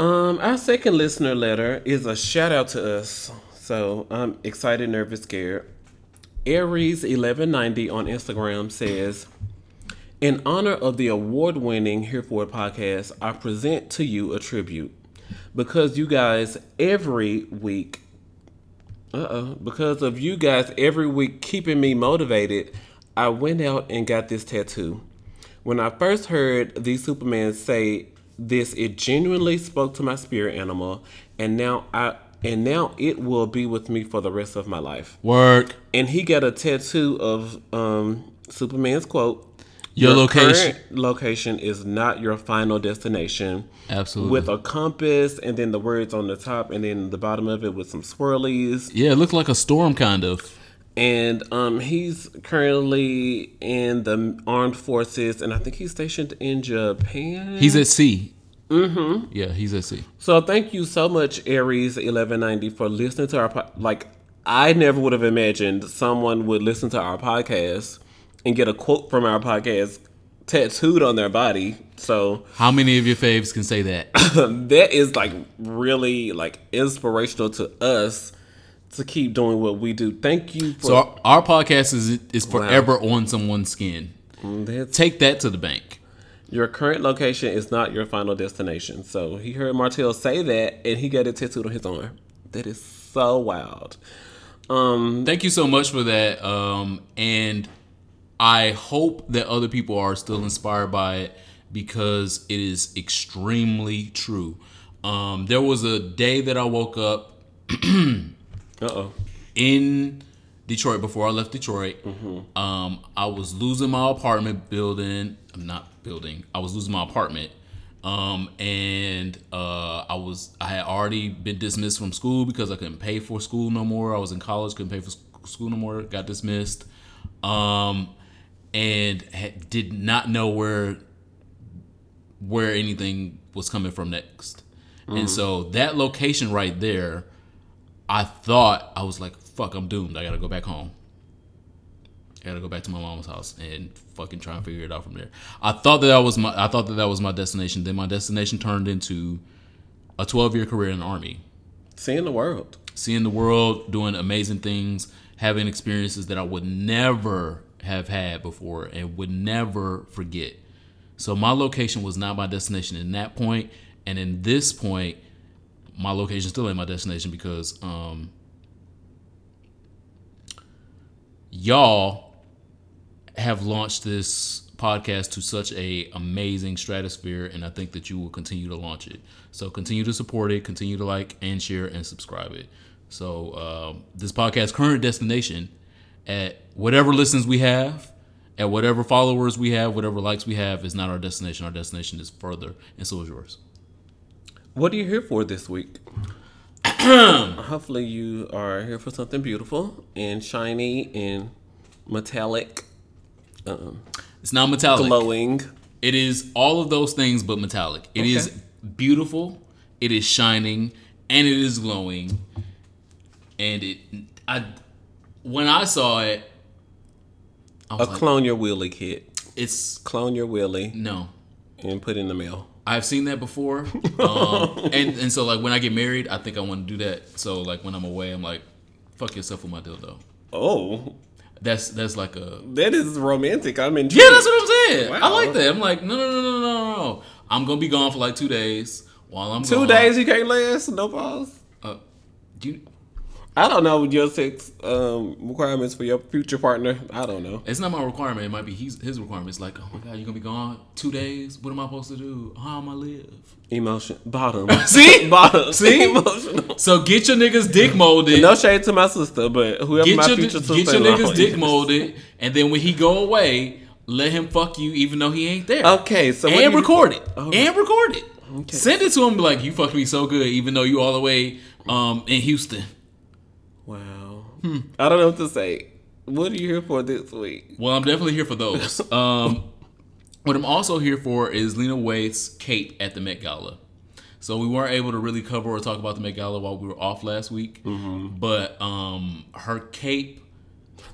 Um, our second listener letter is a shout out to us. So I'm excited, nervous, scared. Aries1190 on Instagram says, In honor of the award winning Here For It podcast, I present to you a tribute. Because you guys every week, uh oh, because of you guys every week keeping me motivated, I went out and got this tattoo. When I first heard the Superman say this, it genuinely spoke to my spirit animal, and now I and now it will be with me for the rest of my life. Work. And he got a tattoo of um, Superman's quote. Your location." current location is not your final destination. Absolutely. With a compass and then the words on the top and then the bottom of it with some swirlies. Yeah, it looked like a storm, kind of. And um, he's currently in the armed forces, and I think he's stationed in Japan. He's at sea. Mm-hmm. Yeah, he's at sea. So thank you so much, Aries eleven ninety, for listening to our po- like. I never would have imagined someone would listen to our podcast and get a quote from our podcast tattooed on their body. So How many of your faves can say that? (laughs) that is like really like inspirational to us to keep doing what we do. Thank you for So our, our podcast is is forever on someone's skin. That's- Take that to the bank. your current location is not your final destination. So he heard Martell say that and he got it tattooed on his arm. That is so wild. Um Thank you so much for that. Um, and I hope that other people are still inspired by it because it is extremely true. Um, there was a day that I woke up (clears throat) uh oh. in Detroit before I left Detroit. Um, I was losing my apartment building. I'm not building. I was losing my apartment. Um, and uh, I was I had already been dismissed from school because I couldn't pay for school no more. I was in college, couldn't pay for school no more. Got dismissed. Um, and had, did not know where where anything was coming from next. And so that location right there, I thought I was like, "Fuck, I'm doomed. I gotta go back home." I gotta go back to my mom's house and fucking try and figure it out from there. I thought that, that was my I thought that that was my destination. Then my destination turned into a 12 year career in the army, Seeing the world. seeing the world, doing amazing things, having experiences that I would never have had before and would never forget. So my location was not my destination in that point, and in this point, my location still ain't my destination because um, y'all have launched this podcast to such a amazing stratosphere and i think that you will continue to launch it. So continue to support it continue to like and share and subscribe it. So um, this podcast current destination at whatever listens we have at whatever followers we have whatever likes we have is not our destination. Our destination is further and so is yours What are you here for this week? (clears throat) Hopefully, you are here for something beautiful and shiny and metallic, um, it's not metallic glowing. It is all of those things but metallic. It is Okay. beautiful, it is shining, and it is glowing. And it I when I saw it I A like, clone your wheelie kit. it's Clone your wheelie no. and put in the mail. I've seen that before. (laughs) Um, and and so like when I get married, I think I want to do that. So like when I'm away, I'm like fuck yourself with my dildo. Oh, That's that's like a that is romantic. I'm in. Yeah, that's what I'm saying. I like that. I'm like, no, no, no, no, no, no. I'm gonna be gone for like two days. While I'm Two gone, days you can't last. No pause. Uh, do you, I don't know your sex um, requirements for your future partner. I don't know. it's not my requirement. It might be his, his requirement. It's like, oh my god, you're gonna be gone two days. What am I supposed to do? How am I live? Emotion bottom. (laughs) See, (laughs) bottom. (laughs) See? emotional. So get your niggas dick molded. No shade to my sister, but whoever get my your future get your niggas dick molded, and then when he go away, let him fuck you, even though he ain't there. Okay, so and record it. Oh. And record it. Okay. Send it to him. Be like, you fucked me so good, even though you all the way um in Houston. Wow. Hmm. I don't know what to say. What are you here for this week? Well, I'm definitely here for those. (laughs) Um, what I'm also here for is Lena Waithe's cape at the Met Gala. So we weren't able to really cover or talk about the Met Gala while we were off last week, Mm-hmm. but um, her cape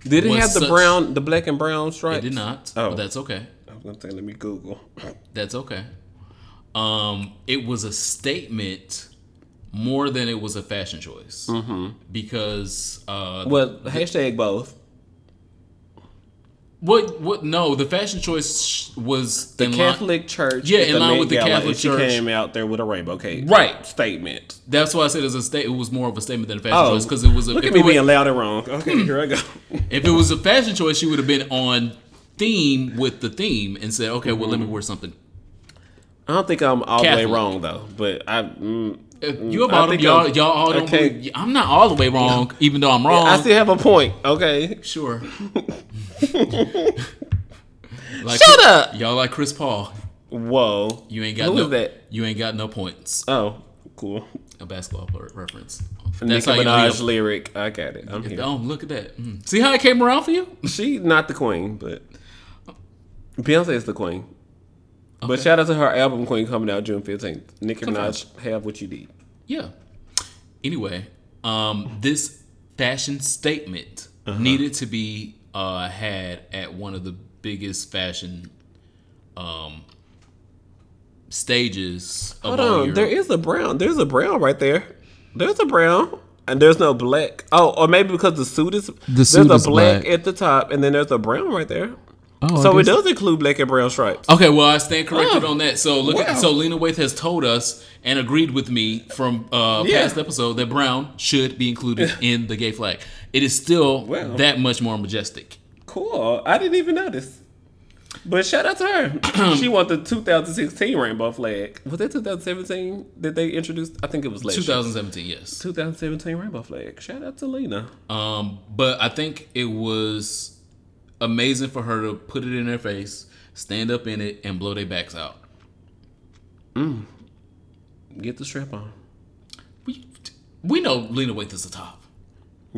Did it have the such- brown, the black and brown stripes? it did not, Oh. but that's okay. I was gonna say, let me Google. That's okay. Um, it was a statement more than it was a fashion choice Mm-hmm. because uh, Well, hashtag both. what what no the fashion choice was The in line- Catholic Church, Yeah, in line with the Gala, Catholic Church she came out there with a rainbow cake, Right. Statement. That's why I said it was a state. It was more of a statement than a fashion Oh, choice because it was a. Look if at me it was- being loud and wrong. Okay, here I go. If it was a fashion choice, she would have been on theme with the theme and said, "Okay, well, Mm-hmm. let me wear something." I don't think I'm all the Catholic. way wrong though, but I. Mm, If you I about them, think y'all, y'all all don't. okay. Believe, I'm not all the way wrong, even though I'm wrong. I still have a point. Okay. Sure. (laughs) like, Shut up. Y'all like Chris Paul. Whoa. You ain't got Who no. is that? You ain't got no points. Oh, cool. A basketball reference. Nicki That's how you know. Minaj lyric. I got it. I'm here. Oh, look at that. Mm. See how it came around for you? She not the queen, but Beyonce is the queen. But shout out to her album Queen coming out June fifteenth. Nicki Minaj, have what you need. Yeah. Anyway, um, this fashion statement Uh-huh. needed to be uh, had at one of the biggest fashion um, stages of Hold all on, year. there is a brown. There's a brown right there. There's a brown, and there's no black. Oh, or maybe because the suit is there's suit a is black, black. at the top, and then there's a brown right there. Oh, so it does include black and brown stripes. Okay, well, I stand corrected Oh, on that. So look, at, so Lena Waithe has told us and agreed with me from uh, Yeah. past episode that brown should be included in the gay flag. It is still Wow. that much more majestic. Cool. I didn't even notice. But shout out to her. (clears throat) she won the 2016 rainbow flag. Was that 2017 that they introduced? I think it was last year. 2017, yes. 2017 rainbow flag. Shout out to Lena. Um, but I think it was amazing for her to put it in their face, stand up in it, and blow their backs out. Get the strap on. We, we know Lena Waithe is the top.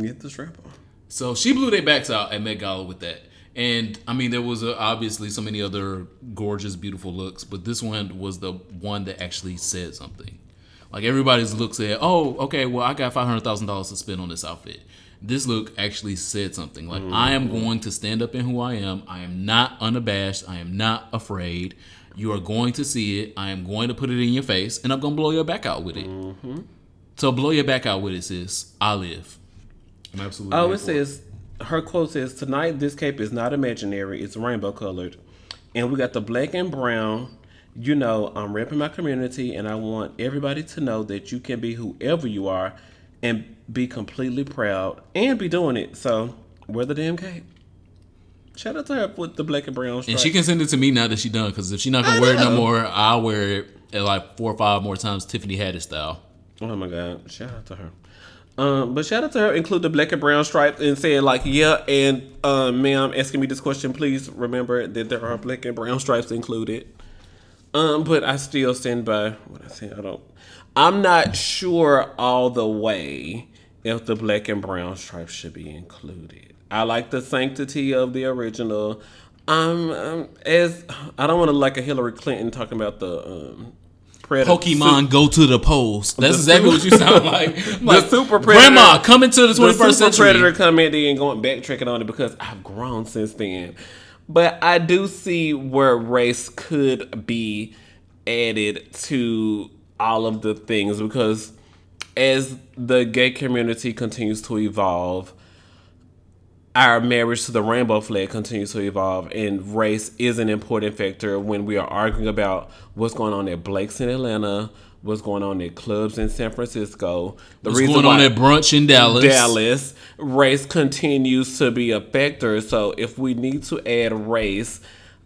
Get the strap on. So she blew their backs out at Met Gala with that. And I mean, there was uh obviously so many other gorgeous, beautiful looks, but this one was the one that actually said something. Like everybody's look said, "Oh, okay, well, I got five hundred thousand dollars to spend on this outfit." This look actually said something. Like mm-hmm. I am going to stand up in who I am. I am not unabashed. I am not afraid. You are going to see it. I am going to put it in your face, and I'm gonna blow your back out with it. Mm-hmm. So blow your back out with it, sis. I live. I'm absolutely. Oh, it says her quote says tonight this cape is not imaginary, it's rainbow colored. And we got the black and brown. You know, I'm repping my community and I want everybody to know that you can be whoever you are and be completely proud and be doing it. So wear the damn cape. Shout out to her with the black and brown And she can send it to me now that she done. Because if she not gonna wear it no more, I'll wear it at like four or five more times, Tiffany Haddish style. Oh my god! Shout out to her. Um, but shout out to her. Include the black and brown stripes and saying like, yeah, and um, ma'am, asking me this question, please remember that there are black and brown stripes included. Um, but I still stand by what I say. I don't. I'm not sure all the way if the black and brown stripes should be included. I like the sanctity of the original. Um, um as I don't want to like a Hillary Clinton talking about the um, Predator- Pokemon go to the polls. That's The exactly super- what you sound (laughs) like. like super predator- Grandma coming to the the 21st super century. predator commenting and going backtracking on it because I've grown since then. But I do see where race could be added to all of the things because as the gay community continues to evolve, our marriage to the rainbow flag continues to evolve, and race is an important factor when we are arguing about what's going on at Blake's in Atlanta, what's going on at clubs in San Francisco. The What's going on at brunch in Dallas? Dallas, race continues to be a factor. So if we need to add race,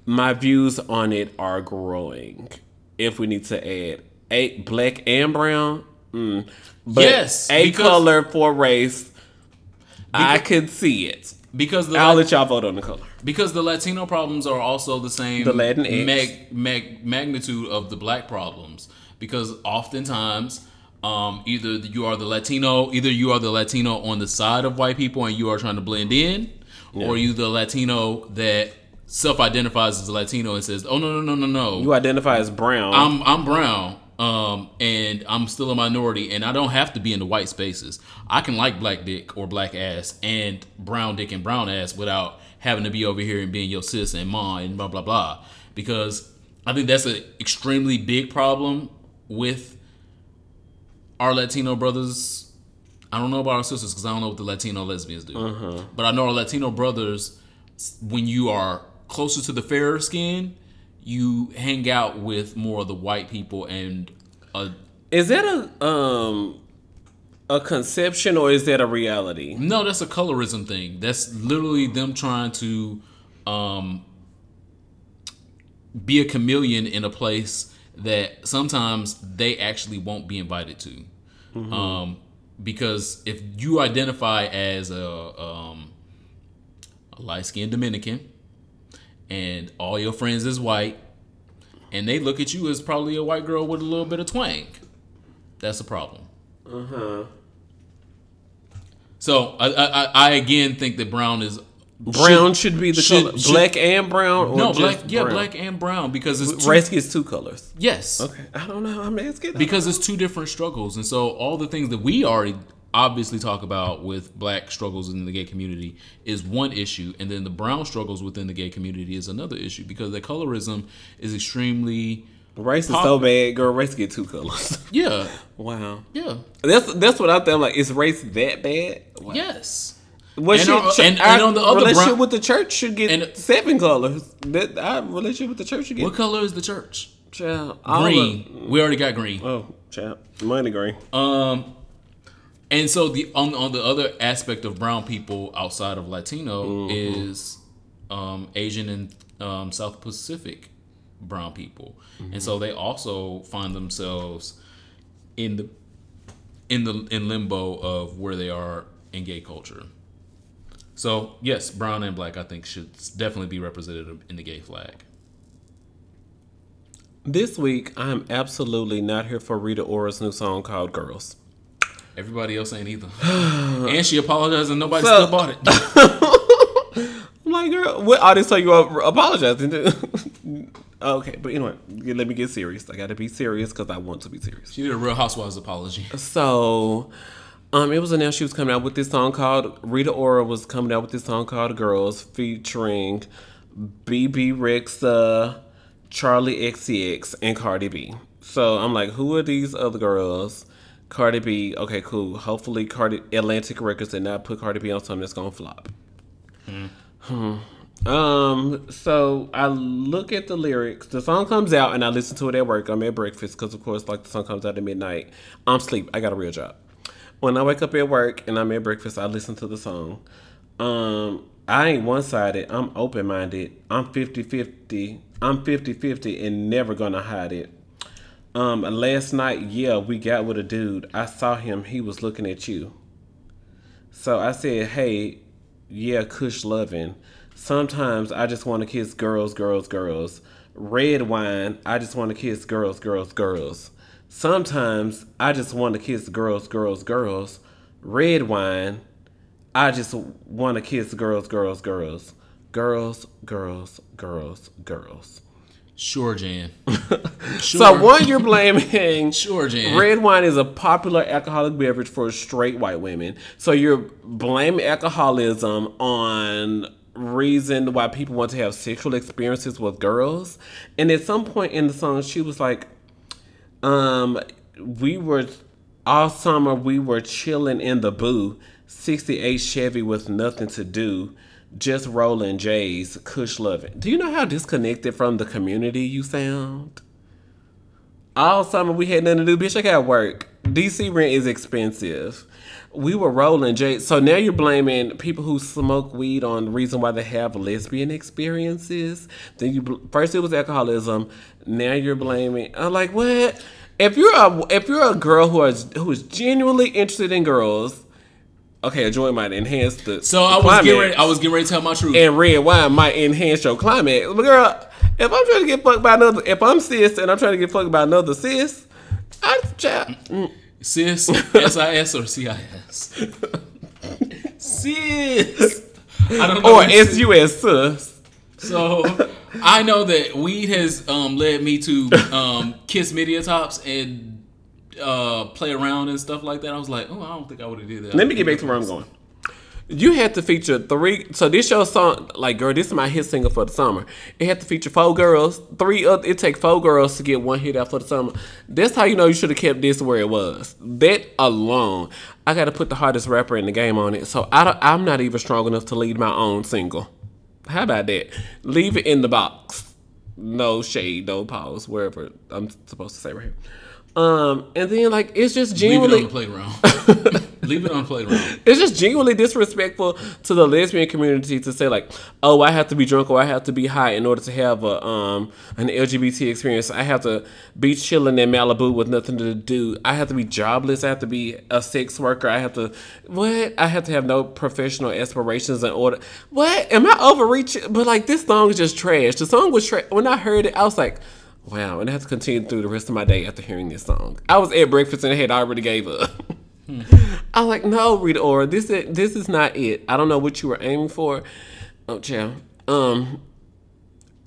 my views on it are growing. If we need to add a black and brown, mm. but Yes, a because- color for race, I could see it. Because the I'll let y'all vote on the color. because the Latino problems are also the same The Latinx. mag, mag, magnitude of the black problems. Because oftentimes, um, either you are the Latino, either you are the Latino on the side of white people and you are trying to blend in, or you the Latino that self-identifies as a Latino and says, "Oh no, no, no, no, no, You identify as brown. I'm I'm brown, um, and I'm still a minority, and I don't have to be in the white spaces. I can like black dick or black ass and brown dick and brown ass without having to be over here and being your sis and mom and blah blah blah. Because I think that's an extremely big problem with our Latino brothers. I don't know about our sisters because I don't know what the Latino lesbians do. But I know our Latino brothers, when you are closer to the fairer skin, you hang out with more of the white people and uh, is that a um a conception or is that a reality? no, that's a colorism thing. That's literally them trying to um, be a chameleon in a place that sometimes they actually won't be invited to. Um, because if you identify as a, um, a light skinned Dominican and all your friends is white, and they look at you as probably a white girl with a little bit of twang, that's a problem. Uh huh. So I, I, I again think that brown is Brown should, be the should- color. should- black and brown, or no black yeah brown? black and brown because it's two, gets two colors. yes Okay, I don't know. I'm asking. because it's two different struggles and so all the things that we already obviously talk about with black struggles in the gay community is one issue and then the brown struggles within the gay community is another issue because the colorism is extremely race is Pop- so bad, girl. Race get two colors. (laughs) yeah wow. yeah That's that's what I think. Like, is race that bad? Wow. yes What And should, on- and- our and on the other relationship brown- with the church should get And- seven colors. That our relationship with the church should get what color is the church child, all green we already got green the- oh, child, money green. Um, and so the on on the other aspect of brown people outside of Latino is um, Asian and um, South Pacific brown people, and so they also find themselves in the in the in limbo of where they are in gay culture. So yes, brown and black I think should definitely be represented in the gay flag. This week, I'm absolutely not here for Rita Ora's new song called "Girls." Everybody else ain't either, (sighs) and she apologized and nobody So- still bought it. (laughs) I'm like, girl, what artist are you apologizing to? (laughs) okay, but anyway, let me get serious. I got to be serious because I want to be serious. She did a Real Housewives apology. So, Um, it was announced she was coming out with this song called Rita Ora was coming out with this song called Girls featuring Bebe Rexha, Charli XCX, and Cardi B. So I'm like, who are these other girls? Cardi B, okay, cool. Hopefully, Cardi Atlantic Records did not put Cardi B on something that's gonna flop. Hmm. Um. So I look at the lyrics. The song comes out, and I listen to it at work. I'm at breakfast because, of course, like the song comes out at midnight. I'm sleep. I got a real job. When I wake up at work and I'm at breakfast, I listen to the song. Um. I ain't one sided. I'm open minded. I'm 50 50. I'm 50 50 and never gonna hide it. Um, last night, yeah, we got with a dude. I saw him. He was looking at you. So I said, hey, yeah, Kush loving. Sometimes I just want to kiss girls, girls, girls. Red wine, I just want to kiss girls, girls, girls. Sometimes I just want to kiss girls, girls, girls. Red wine, I just want to kiss girls, girls, girls. Girls, girls, girls, girls. Sure, Jan. (laughs) Sure. So one, you're blaming (laughs) Sure, Jan. red wine is a popular alcoholic beverage for straight white women. So you're blaming alcoholism on reason why people want to have sexual experiences with girls. And at some point in the song, she was like, um, we were all summer we were chilling in the boo, 68 Chevy with nothing to do. Just rolling J's, Kush loving. Do you know how disconnected from the community you sound? All summer we had nothing to do, bitch. I got work. DC rent is expensive. We were rolling J. So now you're blaming people who smoke weed on the reason why they have lesbian experiences. Then you bl- first it was alcoholism. Now you're blaming. I'm like, what? If you're a if you're a girl who is who is genuinely interested in girls, okay, a joint might enhance the. So I the was getting ready. I was getting ready to tell my truth. and red wine might enhance your climate. But girl, if I'm trying to get fucked by another, if I'm cis and I'm trying to get fucked by another cis, I child, mm, Sis, S-I-S or C-I-S? Sis. I don't know. or what sis- SUS. So I know that weed has um, led me to um, kiss media tops and uh, play around and stuff like that. I was like, oh, I don't think I would have did that. Let me get back to where I'm going. You had to feature three. So this your song, like girl, this is my hit single for the summer. It had to feature four girls. Three. Other, it take four girls to get one hit out for the summer. That's how you know you should have kept this where it was. That alone, I got to put the hardest rapper in the game on it. So I don't, I'm not even strong enough to lead my own single. How about that? Leave it in the box. No shade, no pause, wherever I'm supposed to say right here. Um, and then like it's just Leave it on genuinely the playground. (laughs) Leave it on the playground. it's just genuinely disrespectful to the lesbian community to say like, oh, I have to be drunk or I have to be high in order to have a um an LGBT experience. I have to be chilling in Malibu with nothing to do. I have to be jobless. I have to be a sex worker. I have to what? I have to have no professional aspirations in order. What? Am I overreaching? But like this song is just trash. The song was trash. When I heard it, I was like. Wow, and I have to continue through the rest of my day after hearing this song. I was at breakfast and I had already gave up. (laughs) I'm like, no, Rita Ora, this is this is not it. I don't know what you were aiming for. Oh, child. Um.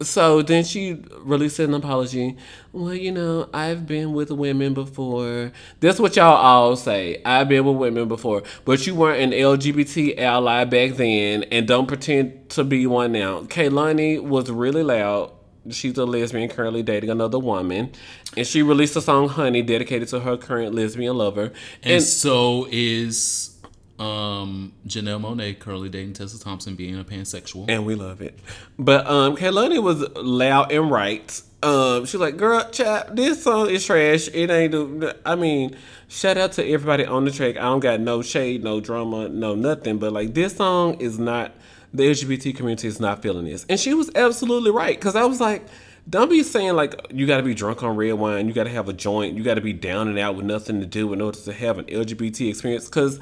So then she released an apology. Well, you know, I've been with women before. That's what y'all all say. I've been with women before, but you weren't an LGBT ally back then, and don't pretend to be one now. Kehlani was really loud. She's a lesbian currently dating another woman, and she released a song "Honey" dedicated to her current lesbian lover. And, so is um, Janelle Monáe currently dating Tessa Thompson, being a pansexual. and we love it. But um, Kehlani was loud and right. Um, she's like, "Girl, chat, this song is trash. It ain't." Do-. I mean, shout out to everybody on the track. I don't got no shade, no drama, no nothing. But like, this song is not. The LGBT community is not feeling this, and she was absolutely right. Cause I was like. Don't be saying like you got to be drunk on red wine, you got to have a joint, you got to be down and out with nothing to do in order to have an LGBT experience. Cause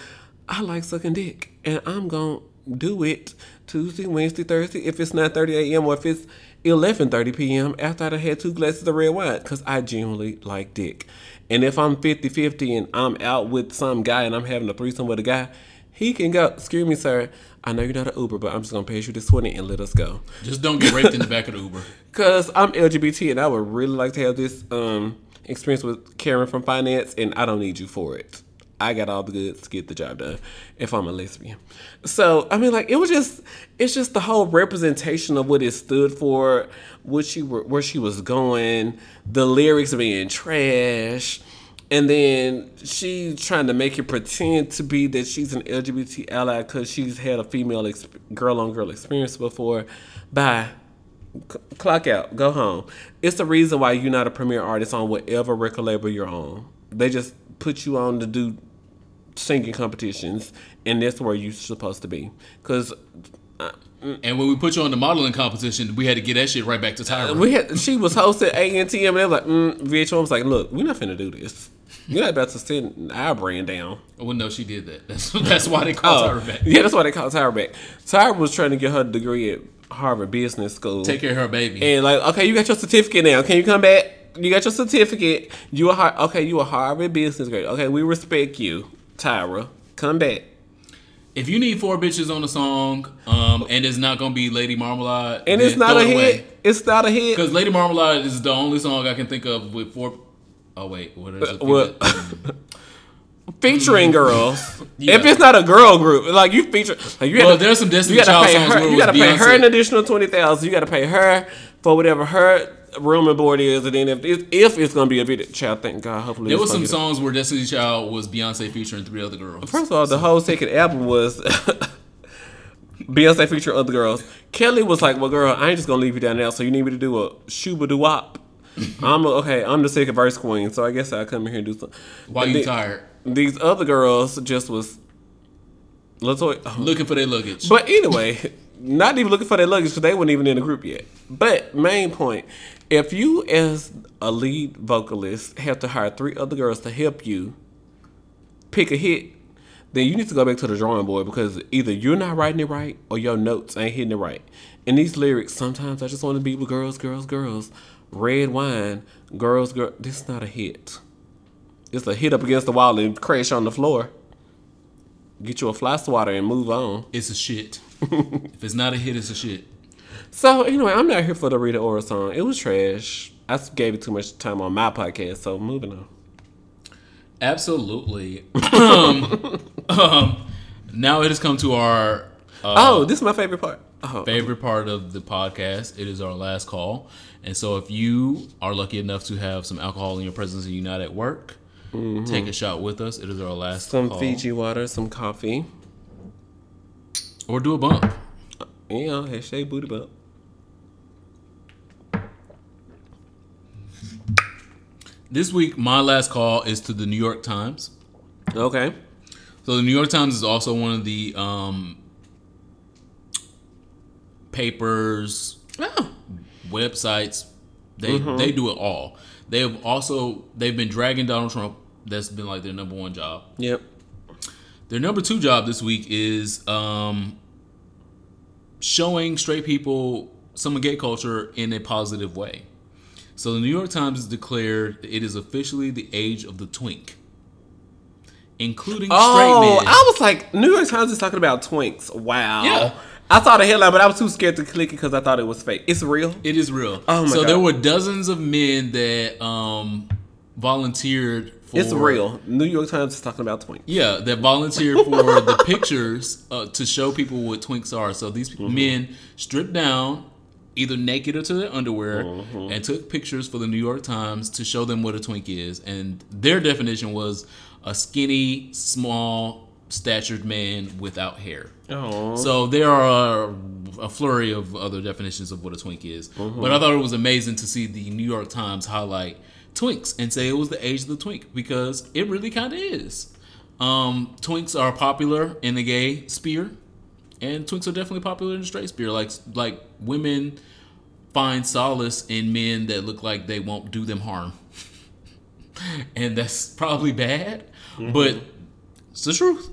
I like sucking dick, and I'm gonna do it Tuesday, Wednesday, Thursday. If it's 9:30 a.m. or if it's 11:30 p.m. after I had two glasses of red wine, because I genuinely like dick. And if I'm 50-50 and I'm out with some guy and I'm having a threesome with a guy, he can go. Excuse me, sir. I know you're not an Uber, but I'm just gonna pay you this 20 and let us go. Just don't get raped in the back of the Uber. (laughs) Cause I'm LGBT and I would really like to have this um experience with Karen from finance, and I don't need you for it. I got all the goods to get the job done if I'm a lesbian. So I mean, like it was just it's just the whole representation of what it stood for, what she were, where she was going, the lyrics being trash. And then she's trying to make it pretend to be that she's an LGBT ally because she's had a female girl on girl experience before. Bye. C- clock out. Go home. It's the reason why you're not a premier artist on whatever record label you're on. They just put you on to do singing competitions, and that's where you're supposed to be. Because And when we put you on the modeling competition, we had to get that shit right back to Tyra. we had, she was hosting A and T, they were like, mm, VH1 was like, look, we're not finna do this. You're not about to send our brand down. well, no, she did that. (laughs) That's that's why they called Oh, Tyra back. yeah, that's why they called Tyra back. Tyra was trying to get her degree at Harvard Business School. Take care of her baby. And like, okay, you got your certificate now. Can you come back? You got your certificate. You a okay? You a Harvard business grade. Okay, we respect you, Tyra. Come back. if you need four bitches on a song, um, and it's not gonna be Lady Marmalade, And it's not a hit. It's not a hit. because Lady Marmalade is the only song I can think of with four. Oh wait, what is it? What? (laughs) Featuring girls. (laughs) Mm. Yeah. If it's not a girl group, like you feature, like you Well, to, there's some Destiny you gotta Child pay songs her. You gotta pay her an additional twenty thousand. You gotta pay her for whatever her room and board is, and then if it's, if it's gonna be a video, child, thank God, hopefully There was some songs where Destiny Child was Beyonce featuring three other girls. First of all, the whole second album was (laughs) Beyonce featuring other girls. Kelly was like, "Well, girl, I ain't just gonna leave you down there. So you need me to do a shuba doo wop. I'm a, okay. I'm the second verse queen, so I guess I come in here and do something. Why And you the- tired? These other girls just was. Let's wait. oh. Looking for their luggage. But anyway, not even looking for their luggage because they weren't even in the group yet. But main point, if you as a lead vocalist have to hire three other girls to help you pick a hit, then you need to go back to the drawing board because either you're not writing it right or your notes ain't hitting it right. And these lyrics, sometimes I just want to be with girls, girls, girls. Red wine, girls, girl. This is not a hit. It's a hit up against the wall and crash on the floor. Get you a fly swatter and move on. it's a shit. (laughs) if it's not a hit, it's a shit. So anyway, I'm not here for the Rita Ora song. It was trash. I gave it too much time on my podcast. So moving on. Absolutely. um, (laughs) um, now it has come to our uh, oh, this is my favorite part. Oh, favorite part of the podcast. It is our last call. And so if you are lucky enough to have some alcohol in your presence and you're not at work, take a shot with us. It is our last some call. Fiji water, some coffee. Or do a bump. You know, hashtag booty bump. This week, my last call is to the New York Times. Okay. So the New York Times is also one of the um, papers, Oh. Websites. They they do it all. They have also they've been dragging Donald Trump. That's been like their number one job. Yep. Their number two job this week is um, showing straight people some gay culture in a positive way. So the New York Times has declared it is officially the age of the twink, including Oh, straight men. I was like, New York Times is talking about twinks. Wow. Yeah. I saw the headline, but I was too scared to click it because I thought it was fake. It's real. It is real. Oh my so God. there were dozens of men that um, volunteered for. It's real. New York Times is talking about twinks. Yeah, that volunteered for (laughs) the pictures uh, to show people what twinks are. So these Mm-hmm. men stripped down, either naked or to their underwear, Mm-hmm. and took pictures for the New York Times to show them what a twink is. And their definition was a skinny, small, statured man without hair. Oh. So there are a, flurry of other definitions of what a twink is. But I thought it was amazing to see the New York Times highlight twinks and say it was the age of the twink because it really kind of is. Um, twinks are popular in the gay sphere, and twinks are definitely popular in the straight sphere. Like like women find solace in men that look like they won't do them harm, (laughs) and that's probably bad, but it's the truth.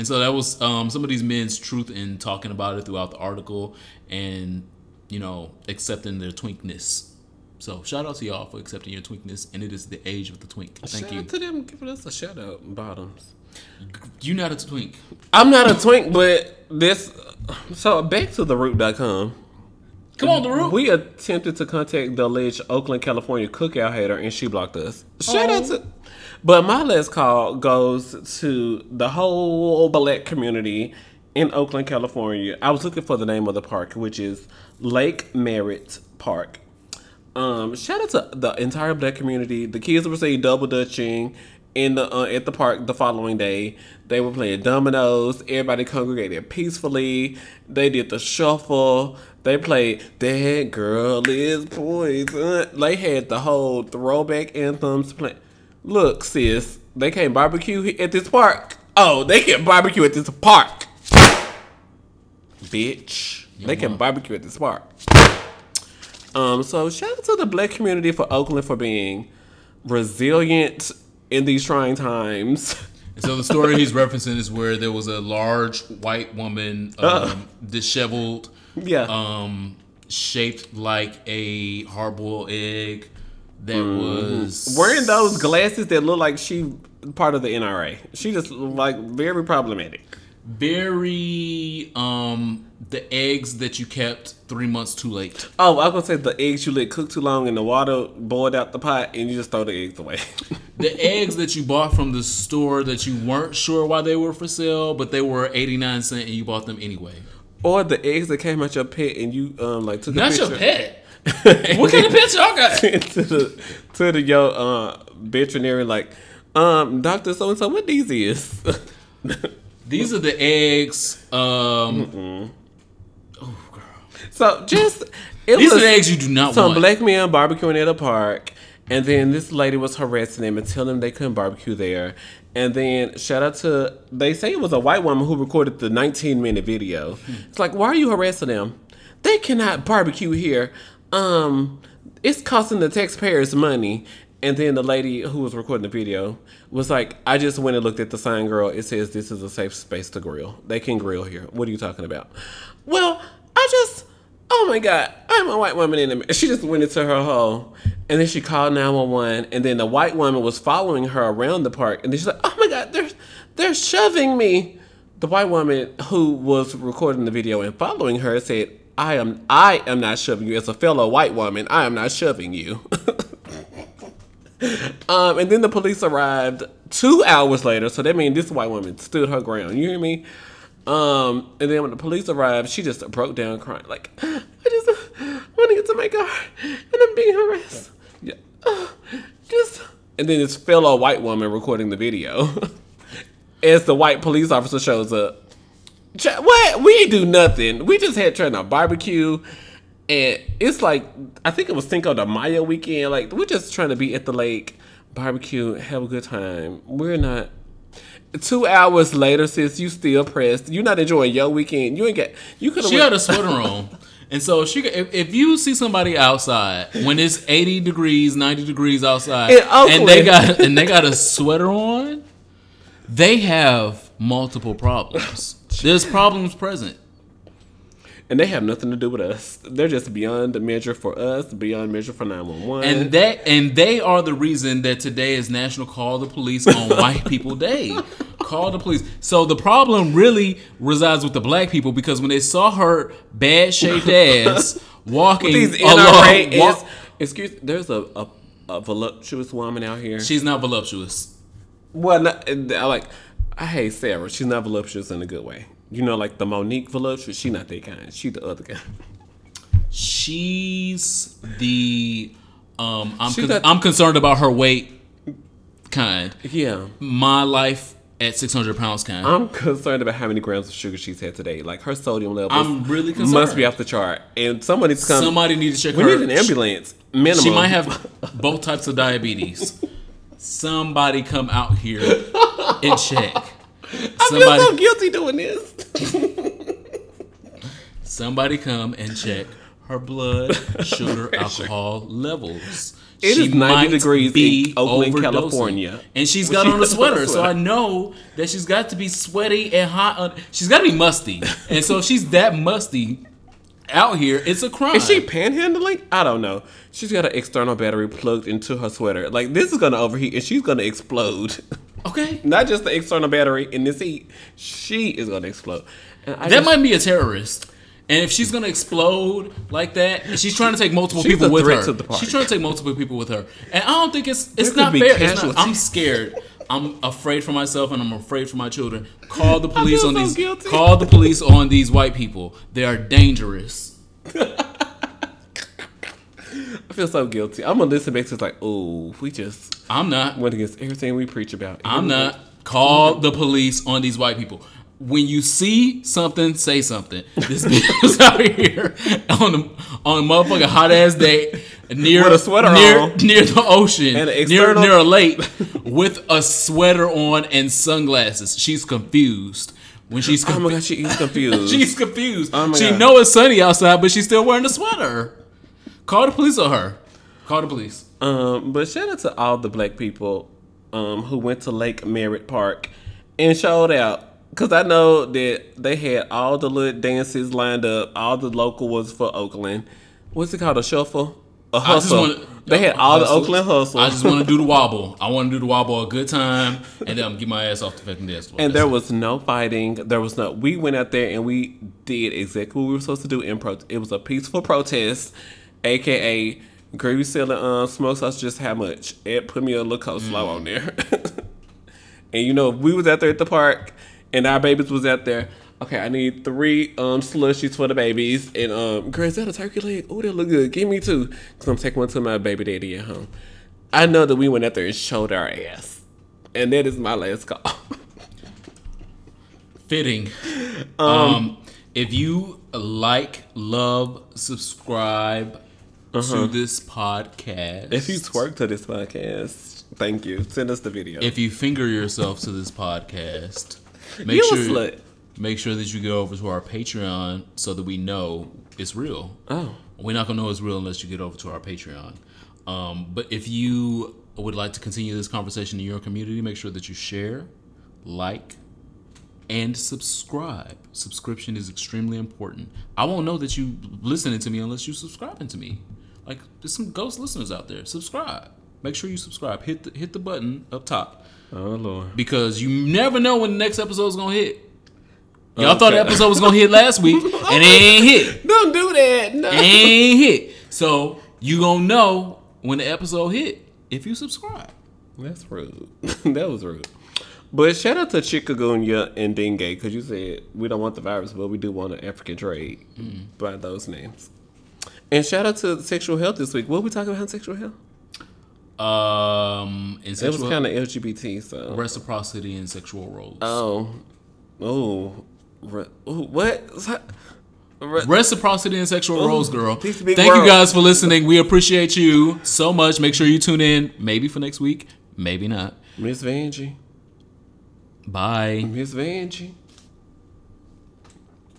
And so that was um, some of these men's truth in talking about it throughout the article and, you know, accepting their twinkness. So shout out to y'all for accepting your twinkness. And it is the age of the twink. Thank shout you. out to them giving us a shout out, bottoms. You not a twink. I'm not a twink, but this. So back to the root.com. Come on, the root. We attempted to contact the alleged Oakland, California cookout hater, and she blocked us. Shout out Oh. to. But my last call goes to the whole black community in Oakland, California. I was looking for the name of the park, which is Lake Merritt Park. Um, shout out to the entire black community. The kids were saying double dutching in the uh, at the park the following day. They were playing dominoes. Everybody congregated peacefully. They did the shuffle. They played "That Girl Is Poison." They had the whole throwback anthems play. Look, sis, they can't barbecue at this park. Oh, they can barbecue at this park, bitch. They can barbecue at this park. Um, so shout out to the black community for Oakland for being resilient in these trying times. So the story he's referencing is where there was a large white woman, um, disheveled, Yeah. um, shaped like a hard-boiled egg that was Wearing those glasses that look like she part of the NRA. She just like very problematic. very um the eggs that you kept three months too late. Oh, I was gonna say the eggs you let cook too long and the water boiled out the pot and you just throw the eggs away. (laughs) The eggs that you bought from the store that you weren't sure why they were for sale, but they were eighty nine cent and you bought them anyway. or the eggs that came out your pet and you um like took a Not your pet. (laughs) what kind of pet y'all got? (laughs) to the to the yo uh veterinarian like um doctor so and so what these is. (laughs) These are the eggs. Um, oh, girl. so just it these are the eggs you do not want. some want. black men barbecuing at a park, and then this lady was harassing them and telling them they couldn't barbecue there. And then shout out to they say it was a white woman who recorded the 19 minute video. It's like why are you harassing them? They cannot barbecue here. Um, it's costing the taxpayers money. And then the lady who was recording the video was like, I just went and looked at the sign, girl. It says this is a safe space to grill. They can grill here. What are you talking about? Well, I just, oh my God, I'm a white woman in the. She just went into her hole. And then she called 911. And then the white woman was following her around the park. And then she's like, oh my God, they're, they're shoving me. The white woman who was recording the video and following her said, I am I am not shoving you. As a fellow white woman, I am not shoving you. (laughs) Um, and then the police arrived two hours later. So that means this white woman stood her ground. You hear me? Um, and then when the police arrived, she just broke down crying, like, I just want to get to my car, and I'm being harassed. Yeah, just. And then this fellow white woman recording the video (laughs) as the white police officer shows up. What? We do nothing. We just had trying to barbecue. And it's like, I think it was Cinco de Mayo weekend. Like, we're just trying to be at the lake, barbecue, have a good time. We're not. Two hours later, sis, you still pressed. You're not enjoying your weekend. You ain't get. You could She had a sweater on. (laughs) And so she, if, if you see somebody outside when it's eighty degrees, ninety degrees outside, and they got and they got a sweater on, they have multiple problems. There's problems present. and they have nothing to do with us. They're just beyond the measure for us, beyond measure for 911. And that and they are the reason that today is National Call the Police on (laughs) White People Day. Call the police. So the problem really resides with the black people because when they saw her bad shaped (laughs) ass walking along, walk- excuse, there's a, a, a voluptuous woman out here. she's not voluptuous. Well, not, I like. I hate Sarah. She's not voluptuous in a good way. You know, like the Mo'Nique voluptuous. She not that kind. She the other kind. She's the um I'm con- a- I'm concerned about her weight kind. Yeah, My life at 600 pounds kind. I'm concerned about how many grams of sugar she's had today. Like her sodium level. I'm really concerned. must be off the chart. And somebody needs to come. Somebody needs to check we her. We need an ambulance. Minimum. She might have both types of diabetes. (laughs) Somebody come out here and check. I feel so guilty doing this. somebody come and check her blood (laughs) sugar alcohol levels. It She is 90 might degrees in Oakland, overdosing. California. and she's got she on a sweater, so. I know that she's got to be sweaty and hot. On, she's got to be musty, and so if she's that musty out here, it's a crime. Is she panhandling? I don't know. She's got an external battery plugged into her sweater. Like this is gonna overheat and she's gonna explode. (laughs) okay? Not just the external battery in this heat. She is gonna explode. That just- might be a terrorist. And if she's gonna explode like that, she's trying to take multiple people with her. to the party. She's trying to take multiple people with her, and I don't think it's it's not fair. It's not. I'm scared. I'm afraid for myself, and I'm afraid for my children. Call the police on so these. guilty. Call the police on these white people. They are dangerous. (laughs) Feel so guilty. I'm gonna listen back to it's like, oh, we just I'm not. went against everything we preach about. I'm not. Call the police on these white people. When you see something, say something. This (laughs) bitch was out here on the on a motherfucking hot ass day near With a sweater near, on. near the ocean, And an near external- near a lake, with a sweater on and sunglasses. She's confused. When she's Oh confused, my god, she is confused. (laughs) she's confused. Oh she God. know it's sunny outside, but she's still wearing a sweater. Call the police on her. Call the police. Um, but shout out to all the black people um, who went to Lake Merritt Park and showed out. Cause I know that they had all the little dances lined up. All the local was for Oakland. What's it called? A shuffle? A hustle. wanna- they had all the Oakland hustle. I just want to do the (laughs) wobble. I want to do the wobble a good time, and then I'm get my ass off the fucking dance floor. and there was no fighting. There was no. We went out there and we did exactly what we were supposed to do in pro. It was a peaceful protest, aka Gravy selling um smoke sauce. Just how much? It put me a little coleslaw on there. (laughs) and you know, we was out there at the park, and our babies was out there. Okay, I need three um slushies for the babies, and um, girl, is that a turkey leg? Oh, that look good. Give me two, cause I'm taking one to my baby daddy at home. I know that we went out there and showed our ass, and that is my last call. (laughs) fitting. Um, if you like, love, subscribe to this podcast. Uh-huh. If you twerk to this podcast, thank you. Send us the video. if you finger yourself to this podcast, (laughs) make you sure make sure that you go over to our Patreon so that we know it's real. Oh, We're not gonna know it's real unless you get over to our Patreon. Um, but if you would like to continue this conversation in your community, make sure that you share, like, and subscribe. Subscription is extremely important. I won't know that you listening to me unless you subscribing to me. Like there's some ghost listeners out there. Subscribe. Make sure you subscribe. Hit the, hit the button up top oh lord. because you never know when the next episode is gonna hit. Y'all thought the episode was gonna hit last week and it ain't hit (laughs) Don't do that. No. It ain't hit. So you gonna know when the episode hit if you subscribe. That's rude. (laughs) that was rude. But shout out to Chikungunya and Dengue because you said we don't want the virus, but we do want an African trade mm-hmm. by those names. And shout out to sexual health this week. What we talking about sexual health? Um, in It was kind of LGBT, so. reciprocity and sexual roles. Oh, oh, Re- ooh, what? Re- Reciprocity and sexual roles, girl. Thank you guys for listening. We appreciate you so much. Make sure you tune in, maybe for next week, maybe not. Miss Vanjie. Bye. Miss Vanjie.